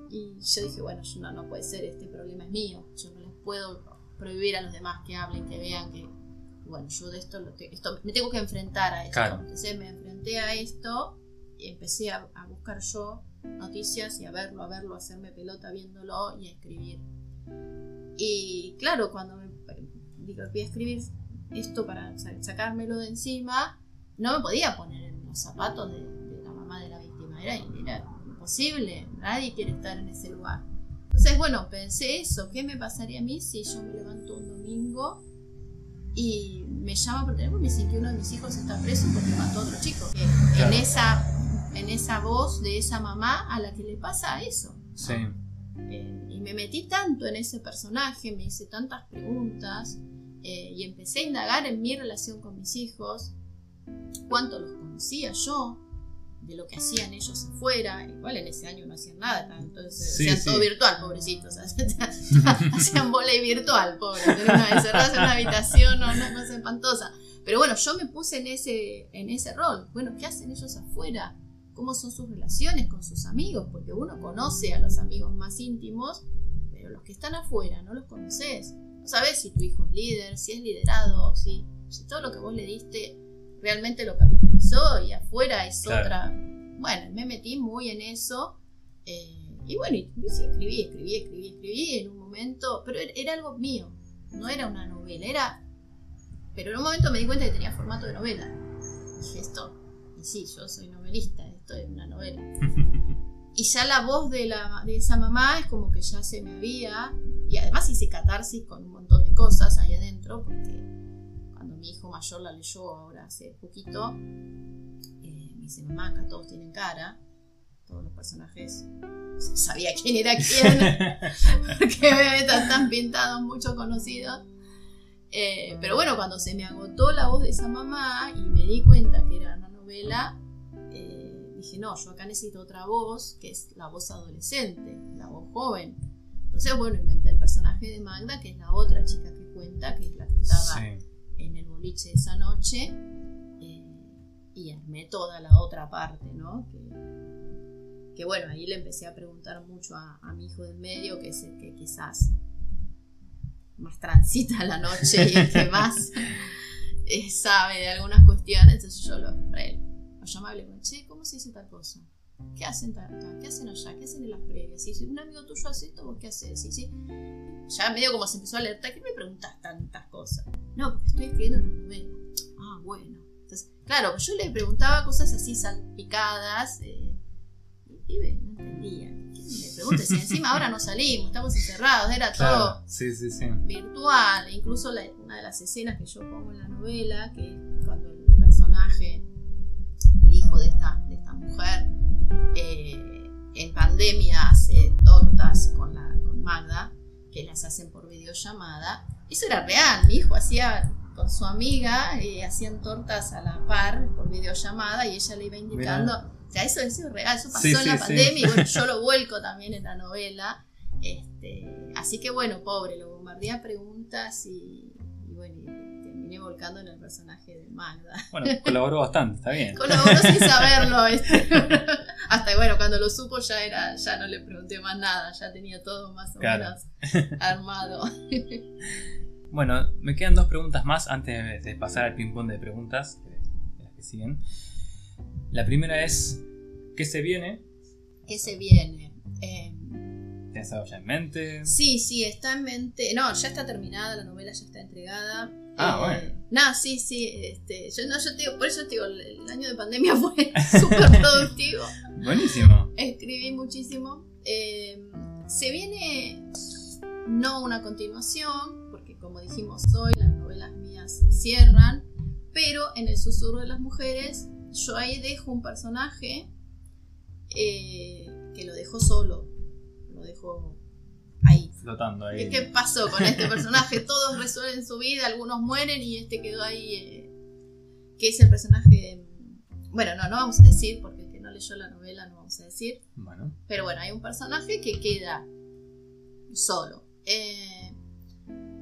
y, yo dije, bueno, no, no puede ser, este problema es mío. Yo no puedo prohibir a los demás que hablen, que vean que, bueno, yo de esto, esto me tengo que enfrentar a esto. Entonces me enfrenté a esto y empecé a, buscar yo noticias y a verlo, a verlo, a hacerme pelota viéndolo y a escribir. Y claro, cuando me digo, voy a escribir esto para sacármelo de encima, no me podía poner en los zapatos de, la mamá de la víctima. Era, era imposible, nadie quiere estar en ese lugar. Entonces, bueno, pensé eso, ¿qué me pasaría a mí si yo me levanto un domingo y me llama por teléfono y me dicen que uno de mis hijos está preso porque mató a otro chico? En, esa, en esa voz de esa mamá a la que le pasa eso. Sí. Eh, y me metí tanto en ese personaje, me hice tantas preguntas eh, y empecé a indagar en mi relación con mis hijos, cuánto los conocía yo, de lo que hacían ellos afuera. Igual en ese año no hacían nada, entonces hacían todo virtual, pobrecitos. hacían volei virtual, pobre. Encerrados en una habitación, no, una cosa espantosa. Pero bueno, yo me puse en ese, en ese rol. Bueno, ¿qué hacen ellos afuera? ¿Cómo son sus relaciones con sus amigos? Porque uno conoce a los amigos más íntimos, pero los que están afuera no los conoces. No sabes si tu hijo es líder, si es liderado, si, si todo lo que vos le diste realmente lo capitalizó y afuera es otra. Bueno, me metí muy en eso. Eh, y bueno, escribí, escribí, escribí, escribí en un momento, pero era algo mío. no era una novela, era... Pero en un momento me di cuenta que tenía formato de novela. Dije, esto, y sí, yo soy novelista, esto es una novela. y ya la voz de, la, de esa mamá es como que ya se me había... Y además hice catarsis con un montón de cosas ahí adentro, porque mi hijo mayor la leyó ahora hace poquito, eh, me dice, mamá, acá todos tienen cara, todos los personajes sabía quién era quién, porque están tan pintados, muchos conocidos. Eh, pero bueno, cuando se me agotó la voz de esa mamá y me di cuenta que era una novela, eh, dije, no, yo acá necesito otra voz, que es la voz adolescente, la voz joven. Entonces, bueno, inventé el personaje de Magda, que es la otra chica que cuenta, que es la que estaba en el boliche esa noche, eh, y armé toda la otra parte, ¿no? Que, bueno, ahí le empecé a preguntar mucho a, mi hijo del medio, que es el que quizás más transita la noche y el que más eh, sabe de algunas cuestiones, entonces yo lo, lo llamaba y le digo, che, ¿cómo se dice tal cosa? ¿Qué hacen acá? ¿Qué hacen allá? ¿Qué hacen en las previas? Si un amigo tuyo hace esto, ¿vos qué haces? ¿Sí, sí? Ya medio como se empezó a alertar, ¿qué me preguntas tantas cosas? No, porque estoy escribiendo una novela. Ah, bueno. Entonces, claro, yo le preguntaba cosas así salpicadas eh, y, no entendía. ¿Qué me preguntas? Si encima ahora no salimos, estamos encerrados, era todo virtual. Incluso una de las escenas que yo pongo en la novela, que cuando el personaje, el hijo de esta, de esta mujer, eh, en pandemia hace tortas con, la, con Magda, que las hacen por videollamada. Eso era real, mi hijo hacía con su amiga, y eh, hacían tortas a la par por videollamada y ella le iba indicando. O sea, eso, es real, eso pasó en la pandemia y bueno, yo lo vuelco también en la novela. Este, así que bueno, pobre, lo bombardea preguntas y, volcando en el personaje de Magda. Bueno, colaboró bastante, está bien. Colaboró sin saberlo. Este. Hasta bueno, cuando lo supo ya era, ya no le pregunté más nada, ya tenía todo más o menos armado. bueno, me quedan dos preguntas más antes de pasar al ping-pong de preguntas, de las que siguen. La primera es, ¿qué se viene? ¿Qué se viene? Eh, ¿Tienes algo ya en mente? Sí, sí, está en mente. No, ya está terminada, la novela ya está entregada. Ah, bueno. No, sí, sí. Este, yo, no, yo te digo, por eso te digo, el, año de pandemia fue súper productivo. Buenísimo. Escribí muchísimo. Em, se viene no una continuación, porque como dijimos hoy, las novelas mías cierran, pero en el susurro de las mujeres, yo ahí dejo un personaje eh, que lo dejo solo, lo dejo ahí. Flotando ahí. ¿Qué, pasó con este personaje? Todos resuelven su vida, algunos mueren y este quedó ahí. Eh, que es el personaje. Bueno, no, no vamos a decir, porque el que no leyó la novela no vamos a decir. Bueno. Pero bueno, hay un personaje que queda solo. Eh,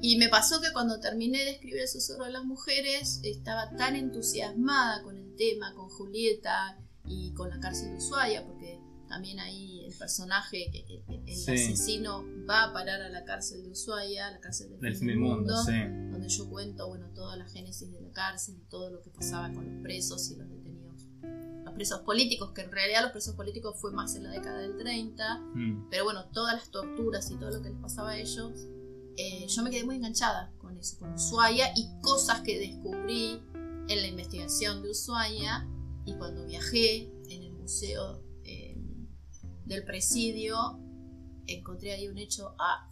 y me pasó que cuando terminé de escribir El susurro de las mujeres, estaba tan entusiasmada con el tema, con Julieta y con la cárcel de Ushuaia, porque también ahí el personaje, el asesino, va a parar a la cárcel de Ushuaia, la cárcel del, fin del mundo, donde yo cuento bueno, toda la génesis de la cárcel y todo lo que pasaba con los presos y los detenidos. Los presos políticos, que en realidad los presos políticos fue más en la década del 30, mm. pero bueno, todas las torturas y todo lo que les pasaba a ellos, eh, yo me quedé muy enganchada con eso, con Ushuaia y cosas que descubrí en la investigación de Ushuaia y cuando viajé en el museo del presidio, encontré ahí un hecho A.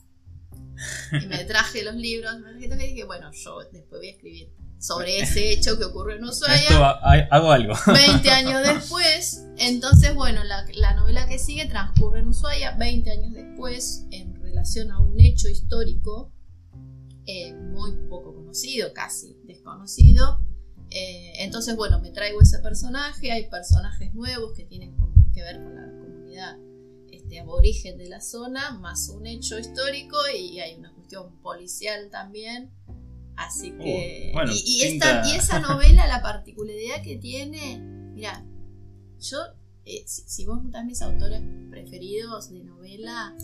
Y me traje los libros, y dije, bueno, yo después voy a escribir sobre ese hecho que ocurrió en Ushuaia. hago algo. 20 años después. Entonces, bueno, la, novela que sigue transcurre en Ushuaia 20 años después en relación a un hecho histórico eh, muy poco conocido, casi desconocido. Eh, entonces, bueno, me traigo ese personaje, hay personajes nuevos que tienen que ver con la este, aborigen de la zona, más un hecho histórico y hay una cuestión policial también. Así uh, que. y, esa novela, la particularidad que tiene. Mira, yo, eh, si, vos juntás mis autores preferidos de novela,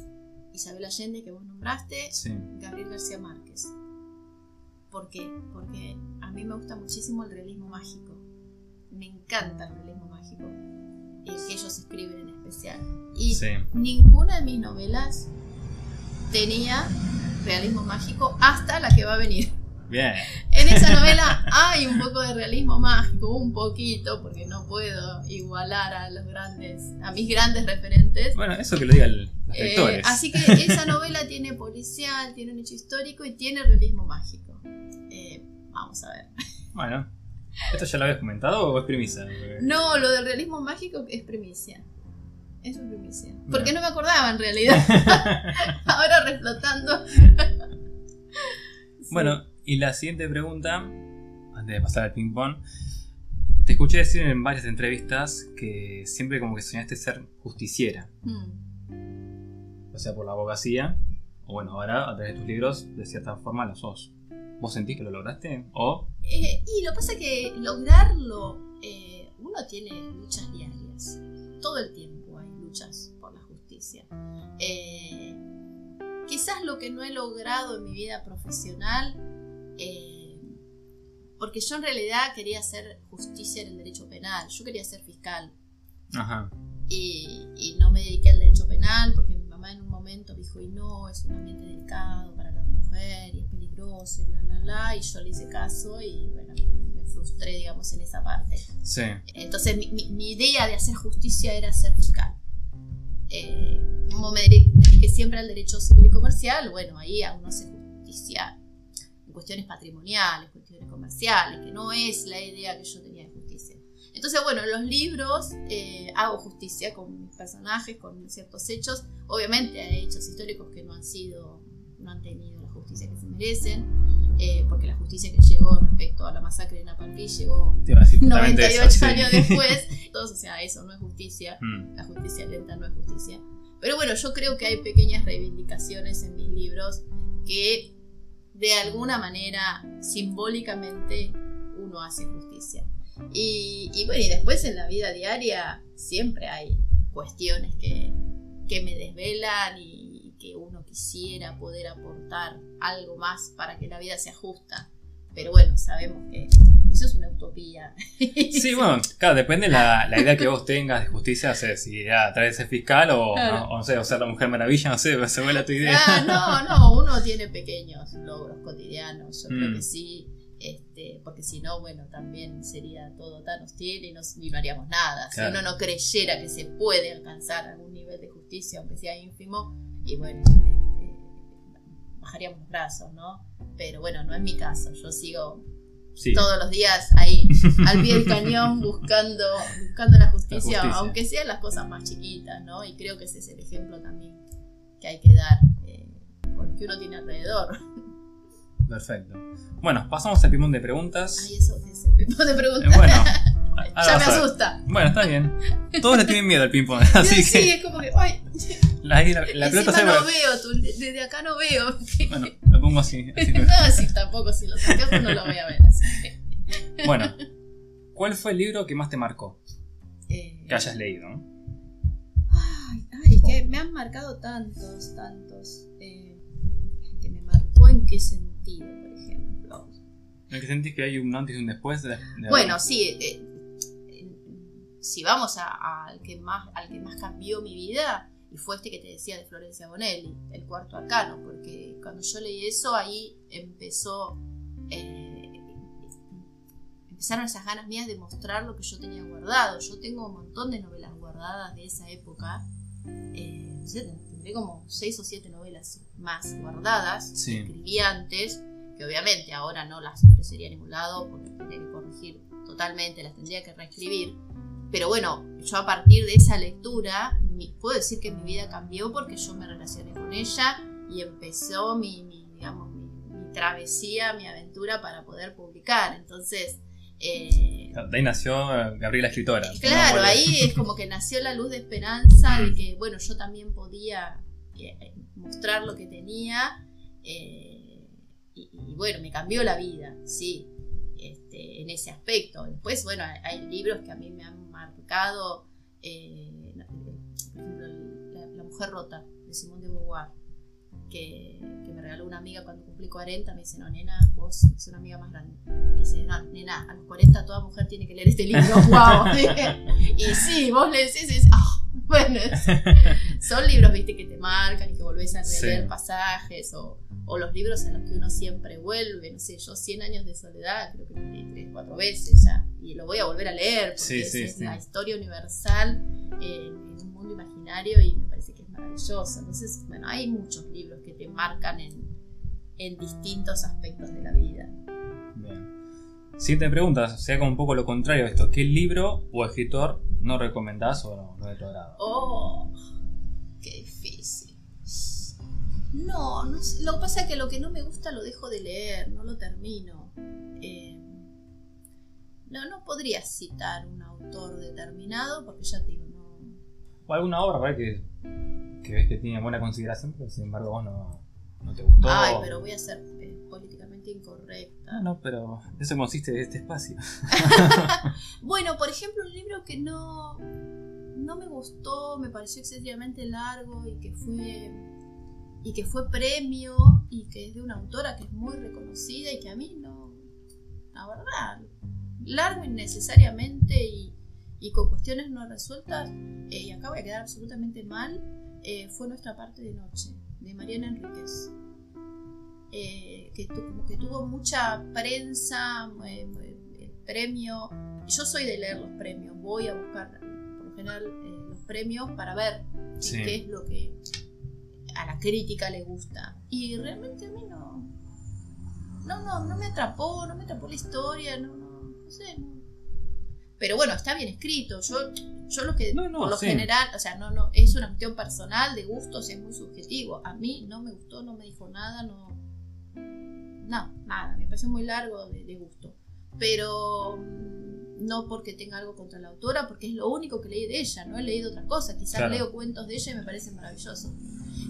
Isabel Allende, que vos nombraste, Gabriel García Márquez. ¿Por qué? Porque a mí me gusta muchísimo el realismo mágico. Me encanta el realismo mágico que ellos escriben en especial. Y ninguna de mis novelas tenía realismo mágico hasta la que va a venir. Bien. En esa novela hay un poco de realismo mágico, un poquito, porque no puedo igualar a los grandes, a mis grandes referentes. Bueno, eso que lo digan los Eh, lectores. así que esa novela tiene policial, tiene un hecho histórico y tiene realismo mágico. Eh, vamos a ver. Bueno, ¿esto ya lo habías comentado o es premisa? No, lo del realismo mágico es primicia. Es una primicia. Porque Bien. no me acordaba en realidad. Ahora reflotando. Sí. Bueno, y la siguiente pregunta, antes de pasar al ping-pong. Te escuché decir en varias entrevistas que siempre como que soñaste ser justiciera, Hmm. o sea, por la abogacía, o bueno, ahora a través de tus libros, de cierta forma lo sos. ¿Vos sentís que lo lograste? ¿O Eh, y lo que pasa es que lograrlo, eh, uno tiene luchas diarias. Todo el tiempo luchas por la justicia. Eh, quizás lo que no he logrado en mi vida profesional, eh, porque yo en realidad quería hacer justicia en el derecho penal, yo quería ser fiscal. Ajá. y, y no me dediqué al derecho penal porque mi mamá en un momento dijo, y no, es un ambiente delicado para la mujer y es peligroso y bla, bla, bla, y yo le hice caso y bueno, me, me frustré, digamos, en esa parte. Sí. Entonces mi, mi- mi idea de hacer justicia era ser fiscal. Eh, como me dediqué, siempre al derecho civil y comercial, bueno, ahí a uno hace justicia en cuestiones patrimoniales, cuestiones comerciales, que no es la idea que yo tenía de justicia. Entonces, bueno, en los libros eh, hago justicia con mis personajes, con ciertos hechos. Obviamente hay hechos históricos que no han sido, no han tenido la justicia que se merecen, eh, porque la justicia que llegó respecto a la masacre de Napalpí llegó justamente 98 eso, sí. años después. Entonces, o sea, eso no es justicia. Mm, La justicia lenta no es justicia. Pero bueno, yo creo que hay pequeñas reivindicaciones en mis libros que de alguna manera, simbólicamente, uno hace justicia. Y, y bueno, y después en la vida diaria siempre hay cuestiones que, que me desvelan y que uno quisiera poder aportar algo más para que la vida sea justa. Pero bueno, sabemos que eso es una utopía. Sí, bueno, claro, depende la, la idea que vos tengas de justicia, o sea, si ya a través de ser fiscal o, Claro. o, no sé, o ser la mujer maravilla, no sé, se vuela tu idea. Ah, no, no, uno tiene pequeños logros cotidianos, yo creo Mm. que sí, este, porque si no, bueno, también sería todo tan hostil y no, y no haríamos nada. Claro. Si uno no creyera que se puede alcanzar algún nivel de justicia, aunque sea ínfimo, y bueno, este, bajaríamos los brazos, ¿no? Pero bueno, no es mi caso, yo sigo Sí. todos los días ahí al pie del cañón buscando, buscando la justicia, La justicia. aunque sean las cosas más chiquitas, ¿no? Y creo que ese es el ejemplo también que hay que dar eh, por lo que uno tiene alrededor. Perfecto. Bueno, pasamos al pimón de preguntas. Ay, eso es el tipo de Eh, preguntas. bueno, ya ahora me asusta. Bueno, está bien. Todos le tienen miedo al ping-pong, así sí, que es como que, ay, la, la, la pelota se no veo, tú, desde acá no veo. Bueno, lo pongo así. así. no, sí, tampoco, si lo sacamos no lo voy a ver. Así que, Bueno, ¿cuál fue el libro que más te marcó? eh, Que hayas leído, ¿no? Ay, ay, que me han marcado tantos, tantos. eh, que me marcó en qué sentido, por ejemplo. ¿En que sentís que hay un antes y un después? De, de- Bueno, sí, eh, si vamos a- al que más, al que más cambió mi vida, y fue este que te decía de Florencia Bonelli, el cuarto arcano, porque cuando yo leí eso, ahí empezó. eh, empezaron esas ganas mías de mostrar lo que yo tenía guardado. Yo tengo un montón de novelas guardadas de esa época. eh, no sé, tendré como seis o siete novelas más guardadas, Sí. que escribí antes, que obviamente ahora no las ofrecería a ningún lado porque tendría que corregir totalmente, las tendría que reescribir. Pero bueno, yo a partir de esa lectura mi- puedo decir que mi vida cambió porque yo me relacioné con ella y empezó mi, mi, digamos, mi, mi travesía, mi aventura para poder publicar. Entonces, eh, De ahí nació eh, Gabriela Escritora. Claro, ahí es como que nació la luz de esperanza de que, bueno, yo también podía eh, mostrar lo que tenía. eh, y, y bueno, me cambió la vida, sí, este, en ese aspecto. Después, bueno, hay, hay libros que a mí me han marcado. eh, por ejemplo, la, La mujer rota, de Simone de Beauvoir. Que, que me regaló una amiga cuando cumplí 40, me dice, no, nena, vos sos una amiga más grande. Y dice, no, nena, a los 40 toda mujer tiene que leer este libro, wow. y sí, vos le decís, ah, bueno, es- son libros, viste, que te marcan y que volvés a releer Sí. pasajes o, o los libros a los que uno siempre vuelve, no sé, yo 100 años de soledad, creo que lo leí tres, cuatro veces ya, y lo voy a volver a leer, porque es, la historia universal en, un mundo imaginario y me parece que es maravilloso. Entonces, bueno, hay muchos libros que te marcan en, en distintos aspectos de la vida. Bien. Siguiente pregunta, sea como un poco lo contrario a esto, ¿qué libro o escritor no recomendás o no, no de tu agrado? Oh. No, no lo que pasa es que lo que no me gusta lo dejo de leer, no lo termino. Eh, no, no podría citar un autor determinado porque ya te digo, no. O alguna obra que, que ves que tiene buena consideración, pero sin embargo vos no, no te gustó. Ay, pero voy a ser eh, políticamente incorrecta. No, no, pero eso consiste este espacio. bueno, por ejemplo, un libro que no, no me gustó, me pareció excesivamente largo y que fue y que fue premio y que es de una autora que es muy reconocida y que a mí no, la verdad, largo innecesariamente y, y con cuestiones no resueltas, eh, y acá voy a quedar absolutamente mal, eh, fue Nuestra parte de noche, de Mariana Enríquez. Eh, que, tuvo mucha prensa, premio. Yo soy de leer los premios, voy a buscar por lo general los premios para ver qué es lo que a la crítica le gusta. Y realmente a mí no. No, no, no me atrapó, no me atrapó la historia, no, no, no sé. Pero bueno, está bien escrito. Yo, yo lo que, por lo general, o sea, no, no, es una cuestión personal, de gustos, es muy subjetivo. A mí no me gustó, no me dijo nada, no. No, nada, me pareció muy largo de, gusto. Pero mm, no porque tenga algo contra la autora, porque es lo único que leí de ella, no he leído otra cosa. Quizás leo cuentos de ella y me parece maravilloso.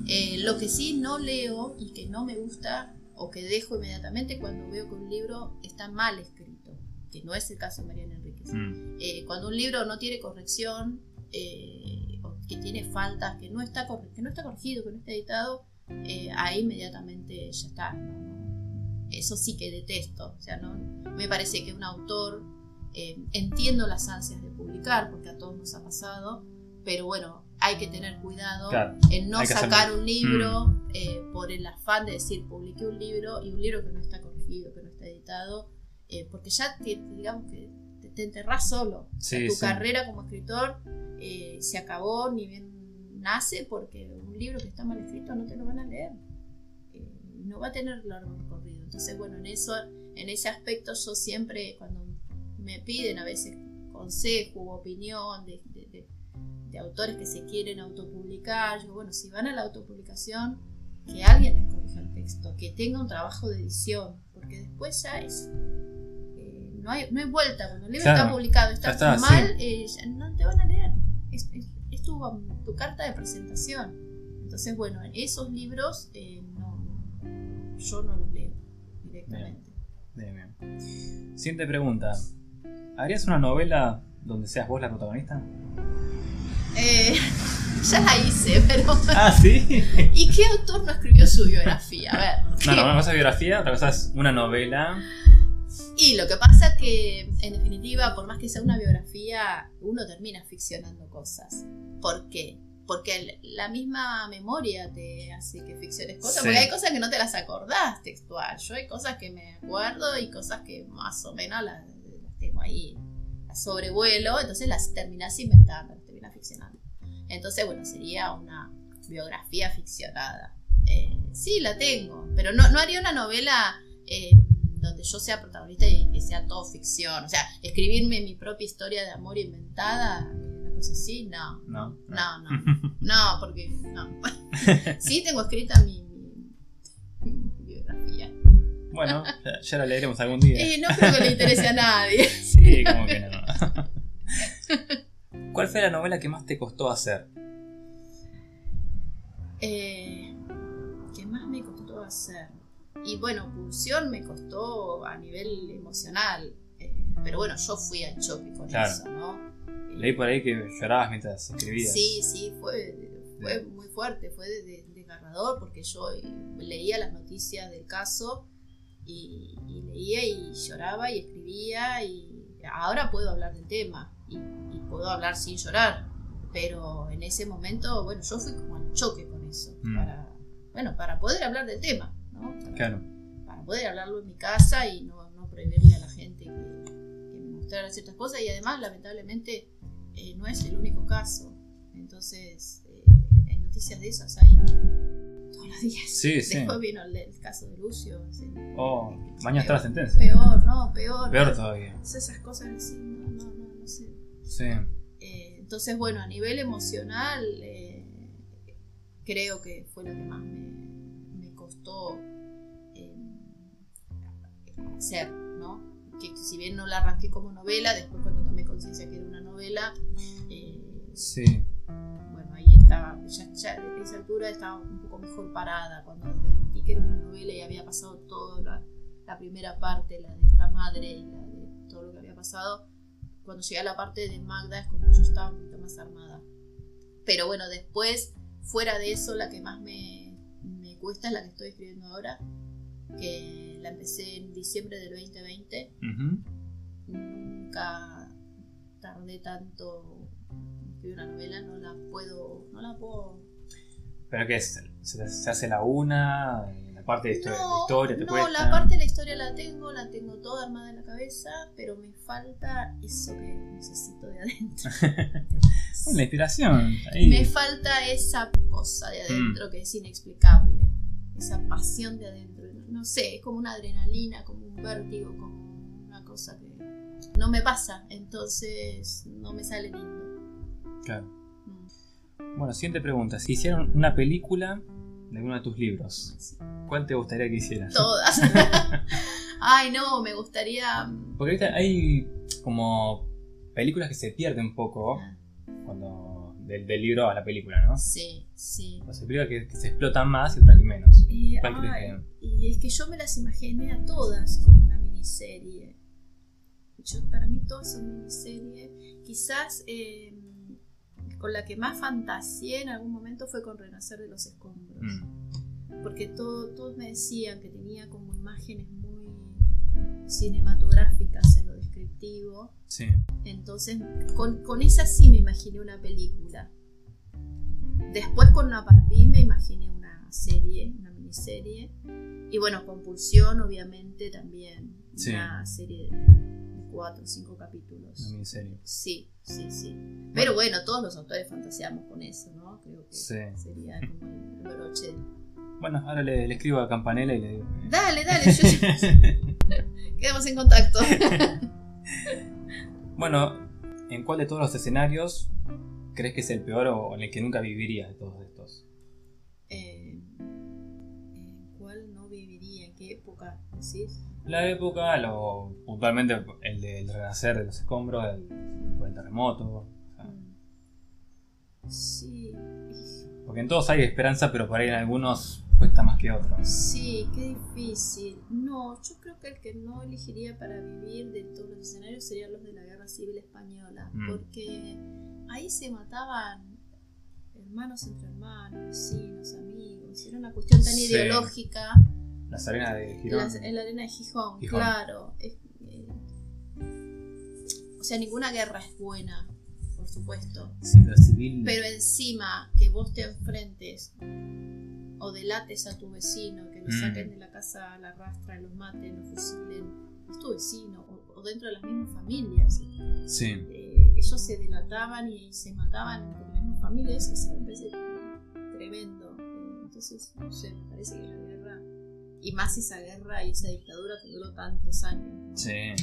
Eh, lo que sí no leo y que no me gusta o que dejo inmediatamente cuando veo que un libro está mal escrito, que no es el caso de Mariana Enríquez. Mm. Eh, cuando un libro no tiene corrección, eh, o que tiene faltas, que no está, que no está corregido, que no está editado, ahí inmediatamente ya está. Eso sí que detesto. O sea, no, me parece que un autor, entiendo las ansias de publicar, porque a todos nos ha pasado, pero bueno, hay que tener cuidado en no sacar un libro mm. eh, por el afán de decir publiqué un libro y un libro que no está corregido, que no está editado, eh, porque ya te, digamos que te, enterrás solo. tu carrera como escritor eh, se acabó, ni bien nace, porque un libro que está mal escrito no te lo van a leer. No va a tener largo recorrido. Entonces, bueno, en eso, en ese aspecto yo siempre, cuando me piden a veces consejo u opinión de de autores que se quieren autopublicar. Yo, bueno, si van a la autopublicación, que alguien les corrija el texto, que tenga un trabajo de edición, porque después ya es. Eh, no, hay, no hay vuelta. Cuando el libro está publicado, está, mal, eh, no te van a leer. Es, tu, carta de presentación. Entonces, bueno, en esos libros eh, yo no los leo directamente. Bien, bien. Siguiente pregunta. ¿Harías una novela donde seas vos la protagonista? Eh, ya la hice, pero. Ah, sí. ¿Y qué autor no escribió su biografía? A ver. No, no, una cosa es biografía, otra cosa es una novela. Y lo que pasa es que, en definitiva, por más que sea una biografía, uno termina ficcionando cosas. ¿Por qué? Porque la misma memoria te hace que ficciones cosas. Porque hay cosas que no te las acordás textual. Yo hay cosas que me acuerdo y cosas que más o menos las, tengo ahí a sobrevuelo. Entonces las terminás inventando ficcionando. Entonces, bueno, sería una biografía ficcionada. Eh, sí, la tengo, pero no, no haría una novela eh, donde yo sea protagonista y que sea todo ficción. O sea, escribirme mi propia historia de amor inventada, una cosa así, no. No, no, no. No, porque no. sí, tengo escrita mi, biografía. Bueno, ya, la leeremos algún día. Eh, no creo que le interese a nadie. sí, como que no. ¿Cuál fue la novela que más te costó hacer? Eh, ¿Qué más me costó hacer? Y bueno, Pulsión me costó a nivel emocional. Eh, pero bueno, yo fui al choque con eso, ¿no? Leí por ahí que llorabas mientras escribías. Sí, sí, fue, muy fuerte, fue desgarrador porque yo leía las noticias del caso y, y, leía y lloraba y escribía y ahora puedo hablar del tema y, puedo hablar sin llorar. Pero en ese momento, bueno, yo fui como al choque con eso. Mm. Para, bueno, para poder hablar del tema. Claro. para poder hablarlo en mi casa y no, no prohibirle a la ciertas cosas. Y además, lamentablemente, eh, no es el único caso. Entonces, eh, hay noticias de esas hay todos los días. Sí, sí. Después vino el, el caso de Lucio. sí. Oh, mañana está la sentencia. Peor, no, peor. Peor todavía. Esas cosas así, no, no, no, no sé. Sí. Eh, entonces, bueno, a nivel emocional, creo que fue lo que más me, me costó hacer. Que si bien no la arranqué como novela, después cuando tomé conciencia que era una novela, eh, Sí. bueno, ahí estaba, ya, ya a esa altura estaba un poco mejor parada, cuando advertí que era una novela y había pasado toda la, la primera parte, la de esta madre y la de todo lo que había pasado, cuando llegué a la parte de Magda es como yo estaba un poquito más armada. Pero bueno, después, fuera de eso, la que más me, me cuesta es la que estoy escribiendo ahora, que la empecé en diciembre del 2020. Ujú. Nunca tardé tanto en escribir una novela, no la puedo, no la puedo ¿Pero qué es? ¿Se, se hace la una? ¿La parte de historia, la historia te no, cuesta? la parte de la historia la tengo, la tengo toda armada en la cabeza, pero me falta eso que necesito de adentro. La inspiración. Ahí. me falta esa cosa de adentro que es inexplicable, esa pasión de adentro. No sé, es como una adrenalina, como un vértigo, como una cosa que no me pasa, entonces no me sale lindo. Claro. Mm. Bueno, siguiente pregunta. Si hicieran una película de uno de tus libros, ¿cuál te gustaría que hicieran? Todas. Ay, no, me gustaría. mm, Porque ahorita hay como películas que se pierden un poco ah, cuando del, del libro a la película, ¿no? Sí, sí. O sea, películas que, que se explotan más y otras que menos. Eh, ¿Cuál crees ay, que- y es que yo me las imaginé a todas como una miniserie. Yo, para mí todas son miniserie. Quizás eh, con la que más fantaseé en algún momento fue con Renacer de los Escombros. Mm, Porque todo- todos me decían que tenía como imágenes muy cinematográficas descriptivo. Sí. Entonces, con, con esa sí me imaginé una película. Después con Napalpí me imaginé una serie, una miniserie. Y bueno, Compulsión, obviamente, también. Sí. Una serie de cuatro o cinco capítulos. Una miniserie. Sí, sí, sí. Pero bueno, todos los autores fantaseamos con eso, ¿no? Creo que Sí. sería como el broche. Bueno, ahora le, le escribo a Campanella y le digo. Dale, dale, yo quedamos en contacto. bueno, ¿en cuál de todos los escenarios crees que es el peor o en el que nunca vivirías de todos estos? Eh, ¿En cuál no viviría? ¿En qué época decís? La época, lo, puntualmente el del renacer de los escombros, el terremoto. o sea, Mm. Sí, porque en todos hay esperanza, pero por ahí en algunos cuesta más que otros. sí, qué difícil. No, yo creo que el que no elegiría para vivir de todos los escenarios serían los de la Guerra Civil Española, Mm. porque ahí se mataban hermanos entre hermanos, vecinos, amigos. Era una cuestión tan Sí. ideológica. Las arenas de Girón. Las- en la arena de Gijón, Gijón. claro. Es- eh, o sea, ninguna guerra es buena, por supuesto. Sí, pero civil. Pero encima que vos te enfrentes o delates a tu vecino, que lo Mm. saquen de la casa la rastra, los maten, lo fusilen, es tu vecino, o, o dentro de las mismas familias. Sí. Eh, ellos se delataban y se mataban entre las mismas familias, eso me parece tremendo. Entonces, no sé, me parece que la guerra, y más esa guerra y esa dictadura que duró tantos años. ¿no? Sí.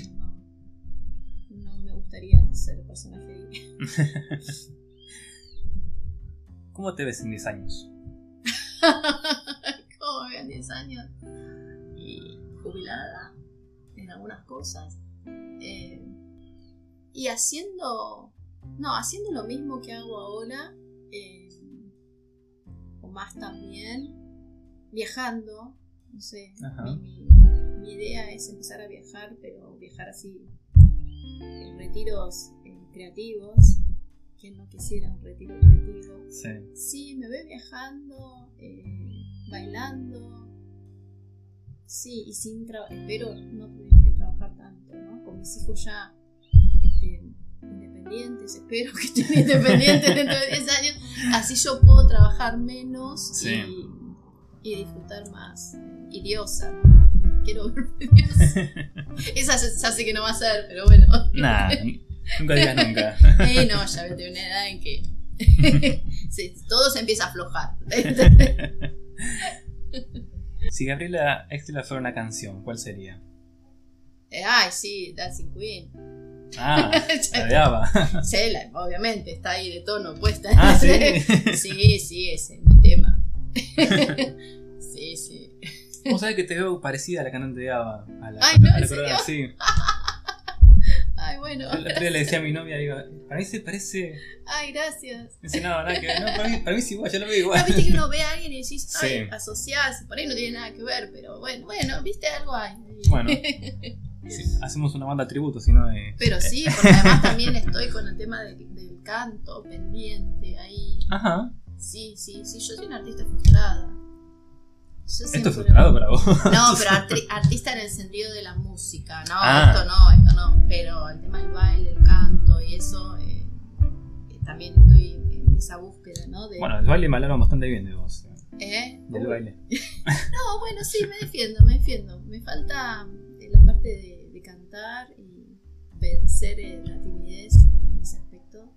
No, no me gustaría ser personaje ahí. ¿Cómo te ves en 10 años? ¿Cómo me veo en 10 años? Y jubilada en algunas cosas. Eh, y haciendo. No, haciendo lo mismo que hago ahora. eh, o más también. Viajando. No sé. Mi, mi- idea es empezar a viajar, pero viajar así. En retiros eh, creativos. Que no quisiera un retiro creativo. Sí. Sí, me veo viajando, eh, bailando. Sí, y sin trabajar. Espero no tener que trabajar tanto, ¿no? Con mis hijos ya este, independientes. Espero que estén independientes dentro de 10 años. Así yo puedo trabajar menos Sí. y, y disfrutar más. Y diosa, ¿no? Quiero ver Dios. Esa ya sé que no va a ser, pero bueno. Nah, nunca digas nunca. Eh, no, ya veo una edad en que sí, todo se empieza a aflojar. si Gabriela Extila fuera una canción, ¿cuál sería? Eh, ay, sí, Dancing Queen. Ah, la. Sí, la- obviamente, está ahí de tono puesta. Ah, sí. sí, sí, ese es mi tema. sí, sí. Vos sabés que te veo parecida a la cantante de Ava. A la, Ay, no, a la ¿en sí. Ay, bueno. El otro día le decía a mi novia, digo, para mí se parece. Ay, gracias. Dice, no, nada que ver. No, para mí, para mí es igual, yo lo veo No, igual. viste que uno ve a alguien y decís, ay, Sí. asociás, por ahí no tiene nada que ver, pero bueno, bueno, viste algo hay. Bueno. Sí, hacemos una banda tributo, si no de. Pero sí, porque además también estoy con el tema del, del canto pendiente ahí. Ajá. Sí, sí, sí, yo soy una artista frustrada. Esto es frustrado para vos. No, pero arti- artista en el sentido de la música, no, Ah. esto no, esto no, pero el tema del baile, el canto y eso, eh, eh, también estoy en esa búsqueda, ¿no? De, Bueno, el baile me hablaron bastante bien de vos. ¿eh? Del Uy, baile. No, bueno, sí, me defiendo, me defiendo. Me falta eh, la parte de, de cantar y vencer eh, la timidez en ese aspecto.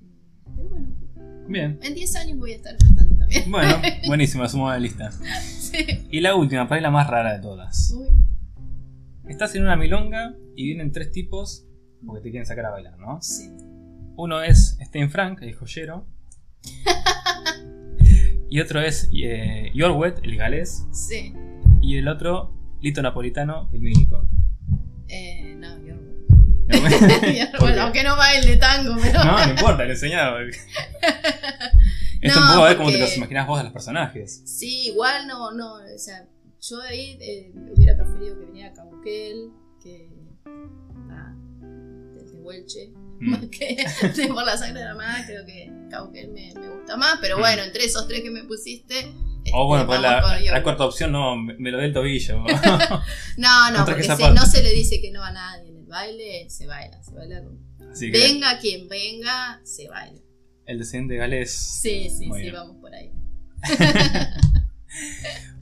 Eh, Pero bueno, Bien. en 10 años voy a estar cantando también. Bueno, buenísimo, la sumo a la lista. Sí. Y la última, para la más rara de todas. Uy, Estás en una milonga y vienen tres tipos porque te quieren sacar a bailar, ¿no? sí. Uno es Stein Frank, el joyero. y otro es eh, Yorwet, el galés. Sí. Y el otro, Lito Napolitano, el mímico. Eh, no, yo ¿Por bueno, qué? aunque no baile tango, pero. No, no importa, le he enseñado. Esto No, un poco a ver cómo te los imaginás vos a los personajes. Sí, igual no, no, o sea, yo ahí eh, hubiera preferido que viniera Cauquel, que ah, desde Huelche, Mm. más que de por la sangre de la madre, creo que Cauquel me, me gusta más, pero Mm. bueno, entre esos tres que me pusiste. este, bueno, pues la, cuarta opción no, me, me lo dé el tobillo. No, no, porque si no se le dice que no a nadie en el baile, se baila, se baila con- Venga quien venga, se baila. El descendiente galés. Sí, sí, Muy sí, bien. vamos por ahí.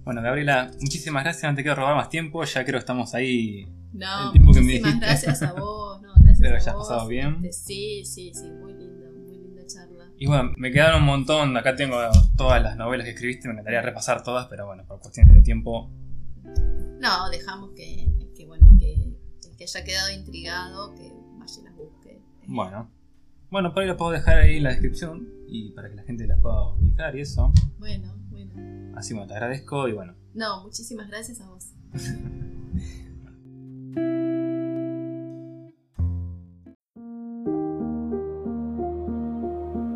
Bueno, Gabriela, muchísimas gracias. No te quiero robar más tiempo. Ya creo que estamos ahí. No, El tiempo que me muchísimas dijiste. gracias a vos. No, gracias Espero a hayas vos. pasado bien. Este, sí, sí, sí, muy linda, muy linda charla. Y bueno, me quedaron un montón. Acá tengo todas las novelas que escribiste. Me encantaría repasar todas, pero bueno, por cuestiones de tiempo. No, dejamos que, que bueno, que el que haya quedado intrigado, que vaya y las busque. Bueno. Bueno, por ahí lo puedo dejar ahí en la descripción. Y para que la gente las pueda ubicar y eso. Bueno, bueno. Así bueno, te agradezco y bueno. No, muchísimas gracias a vos.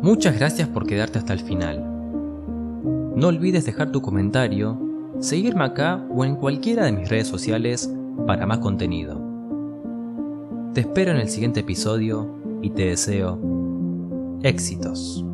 Muchas gracias por quedarte hasta el final. No olvides dejar tu comentario, seguirme acá o en cualquiera de mis redes sociales para más contenido. Te espero en el siguiente episodio y te deseo éxitos.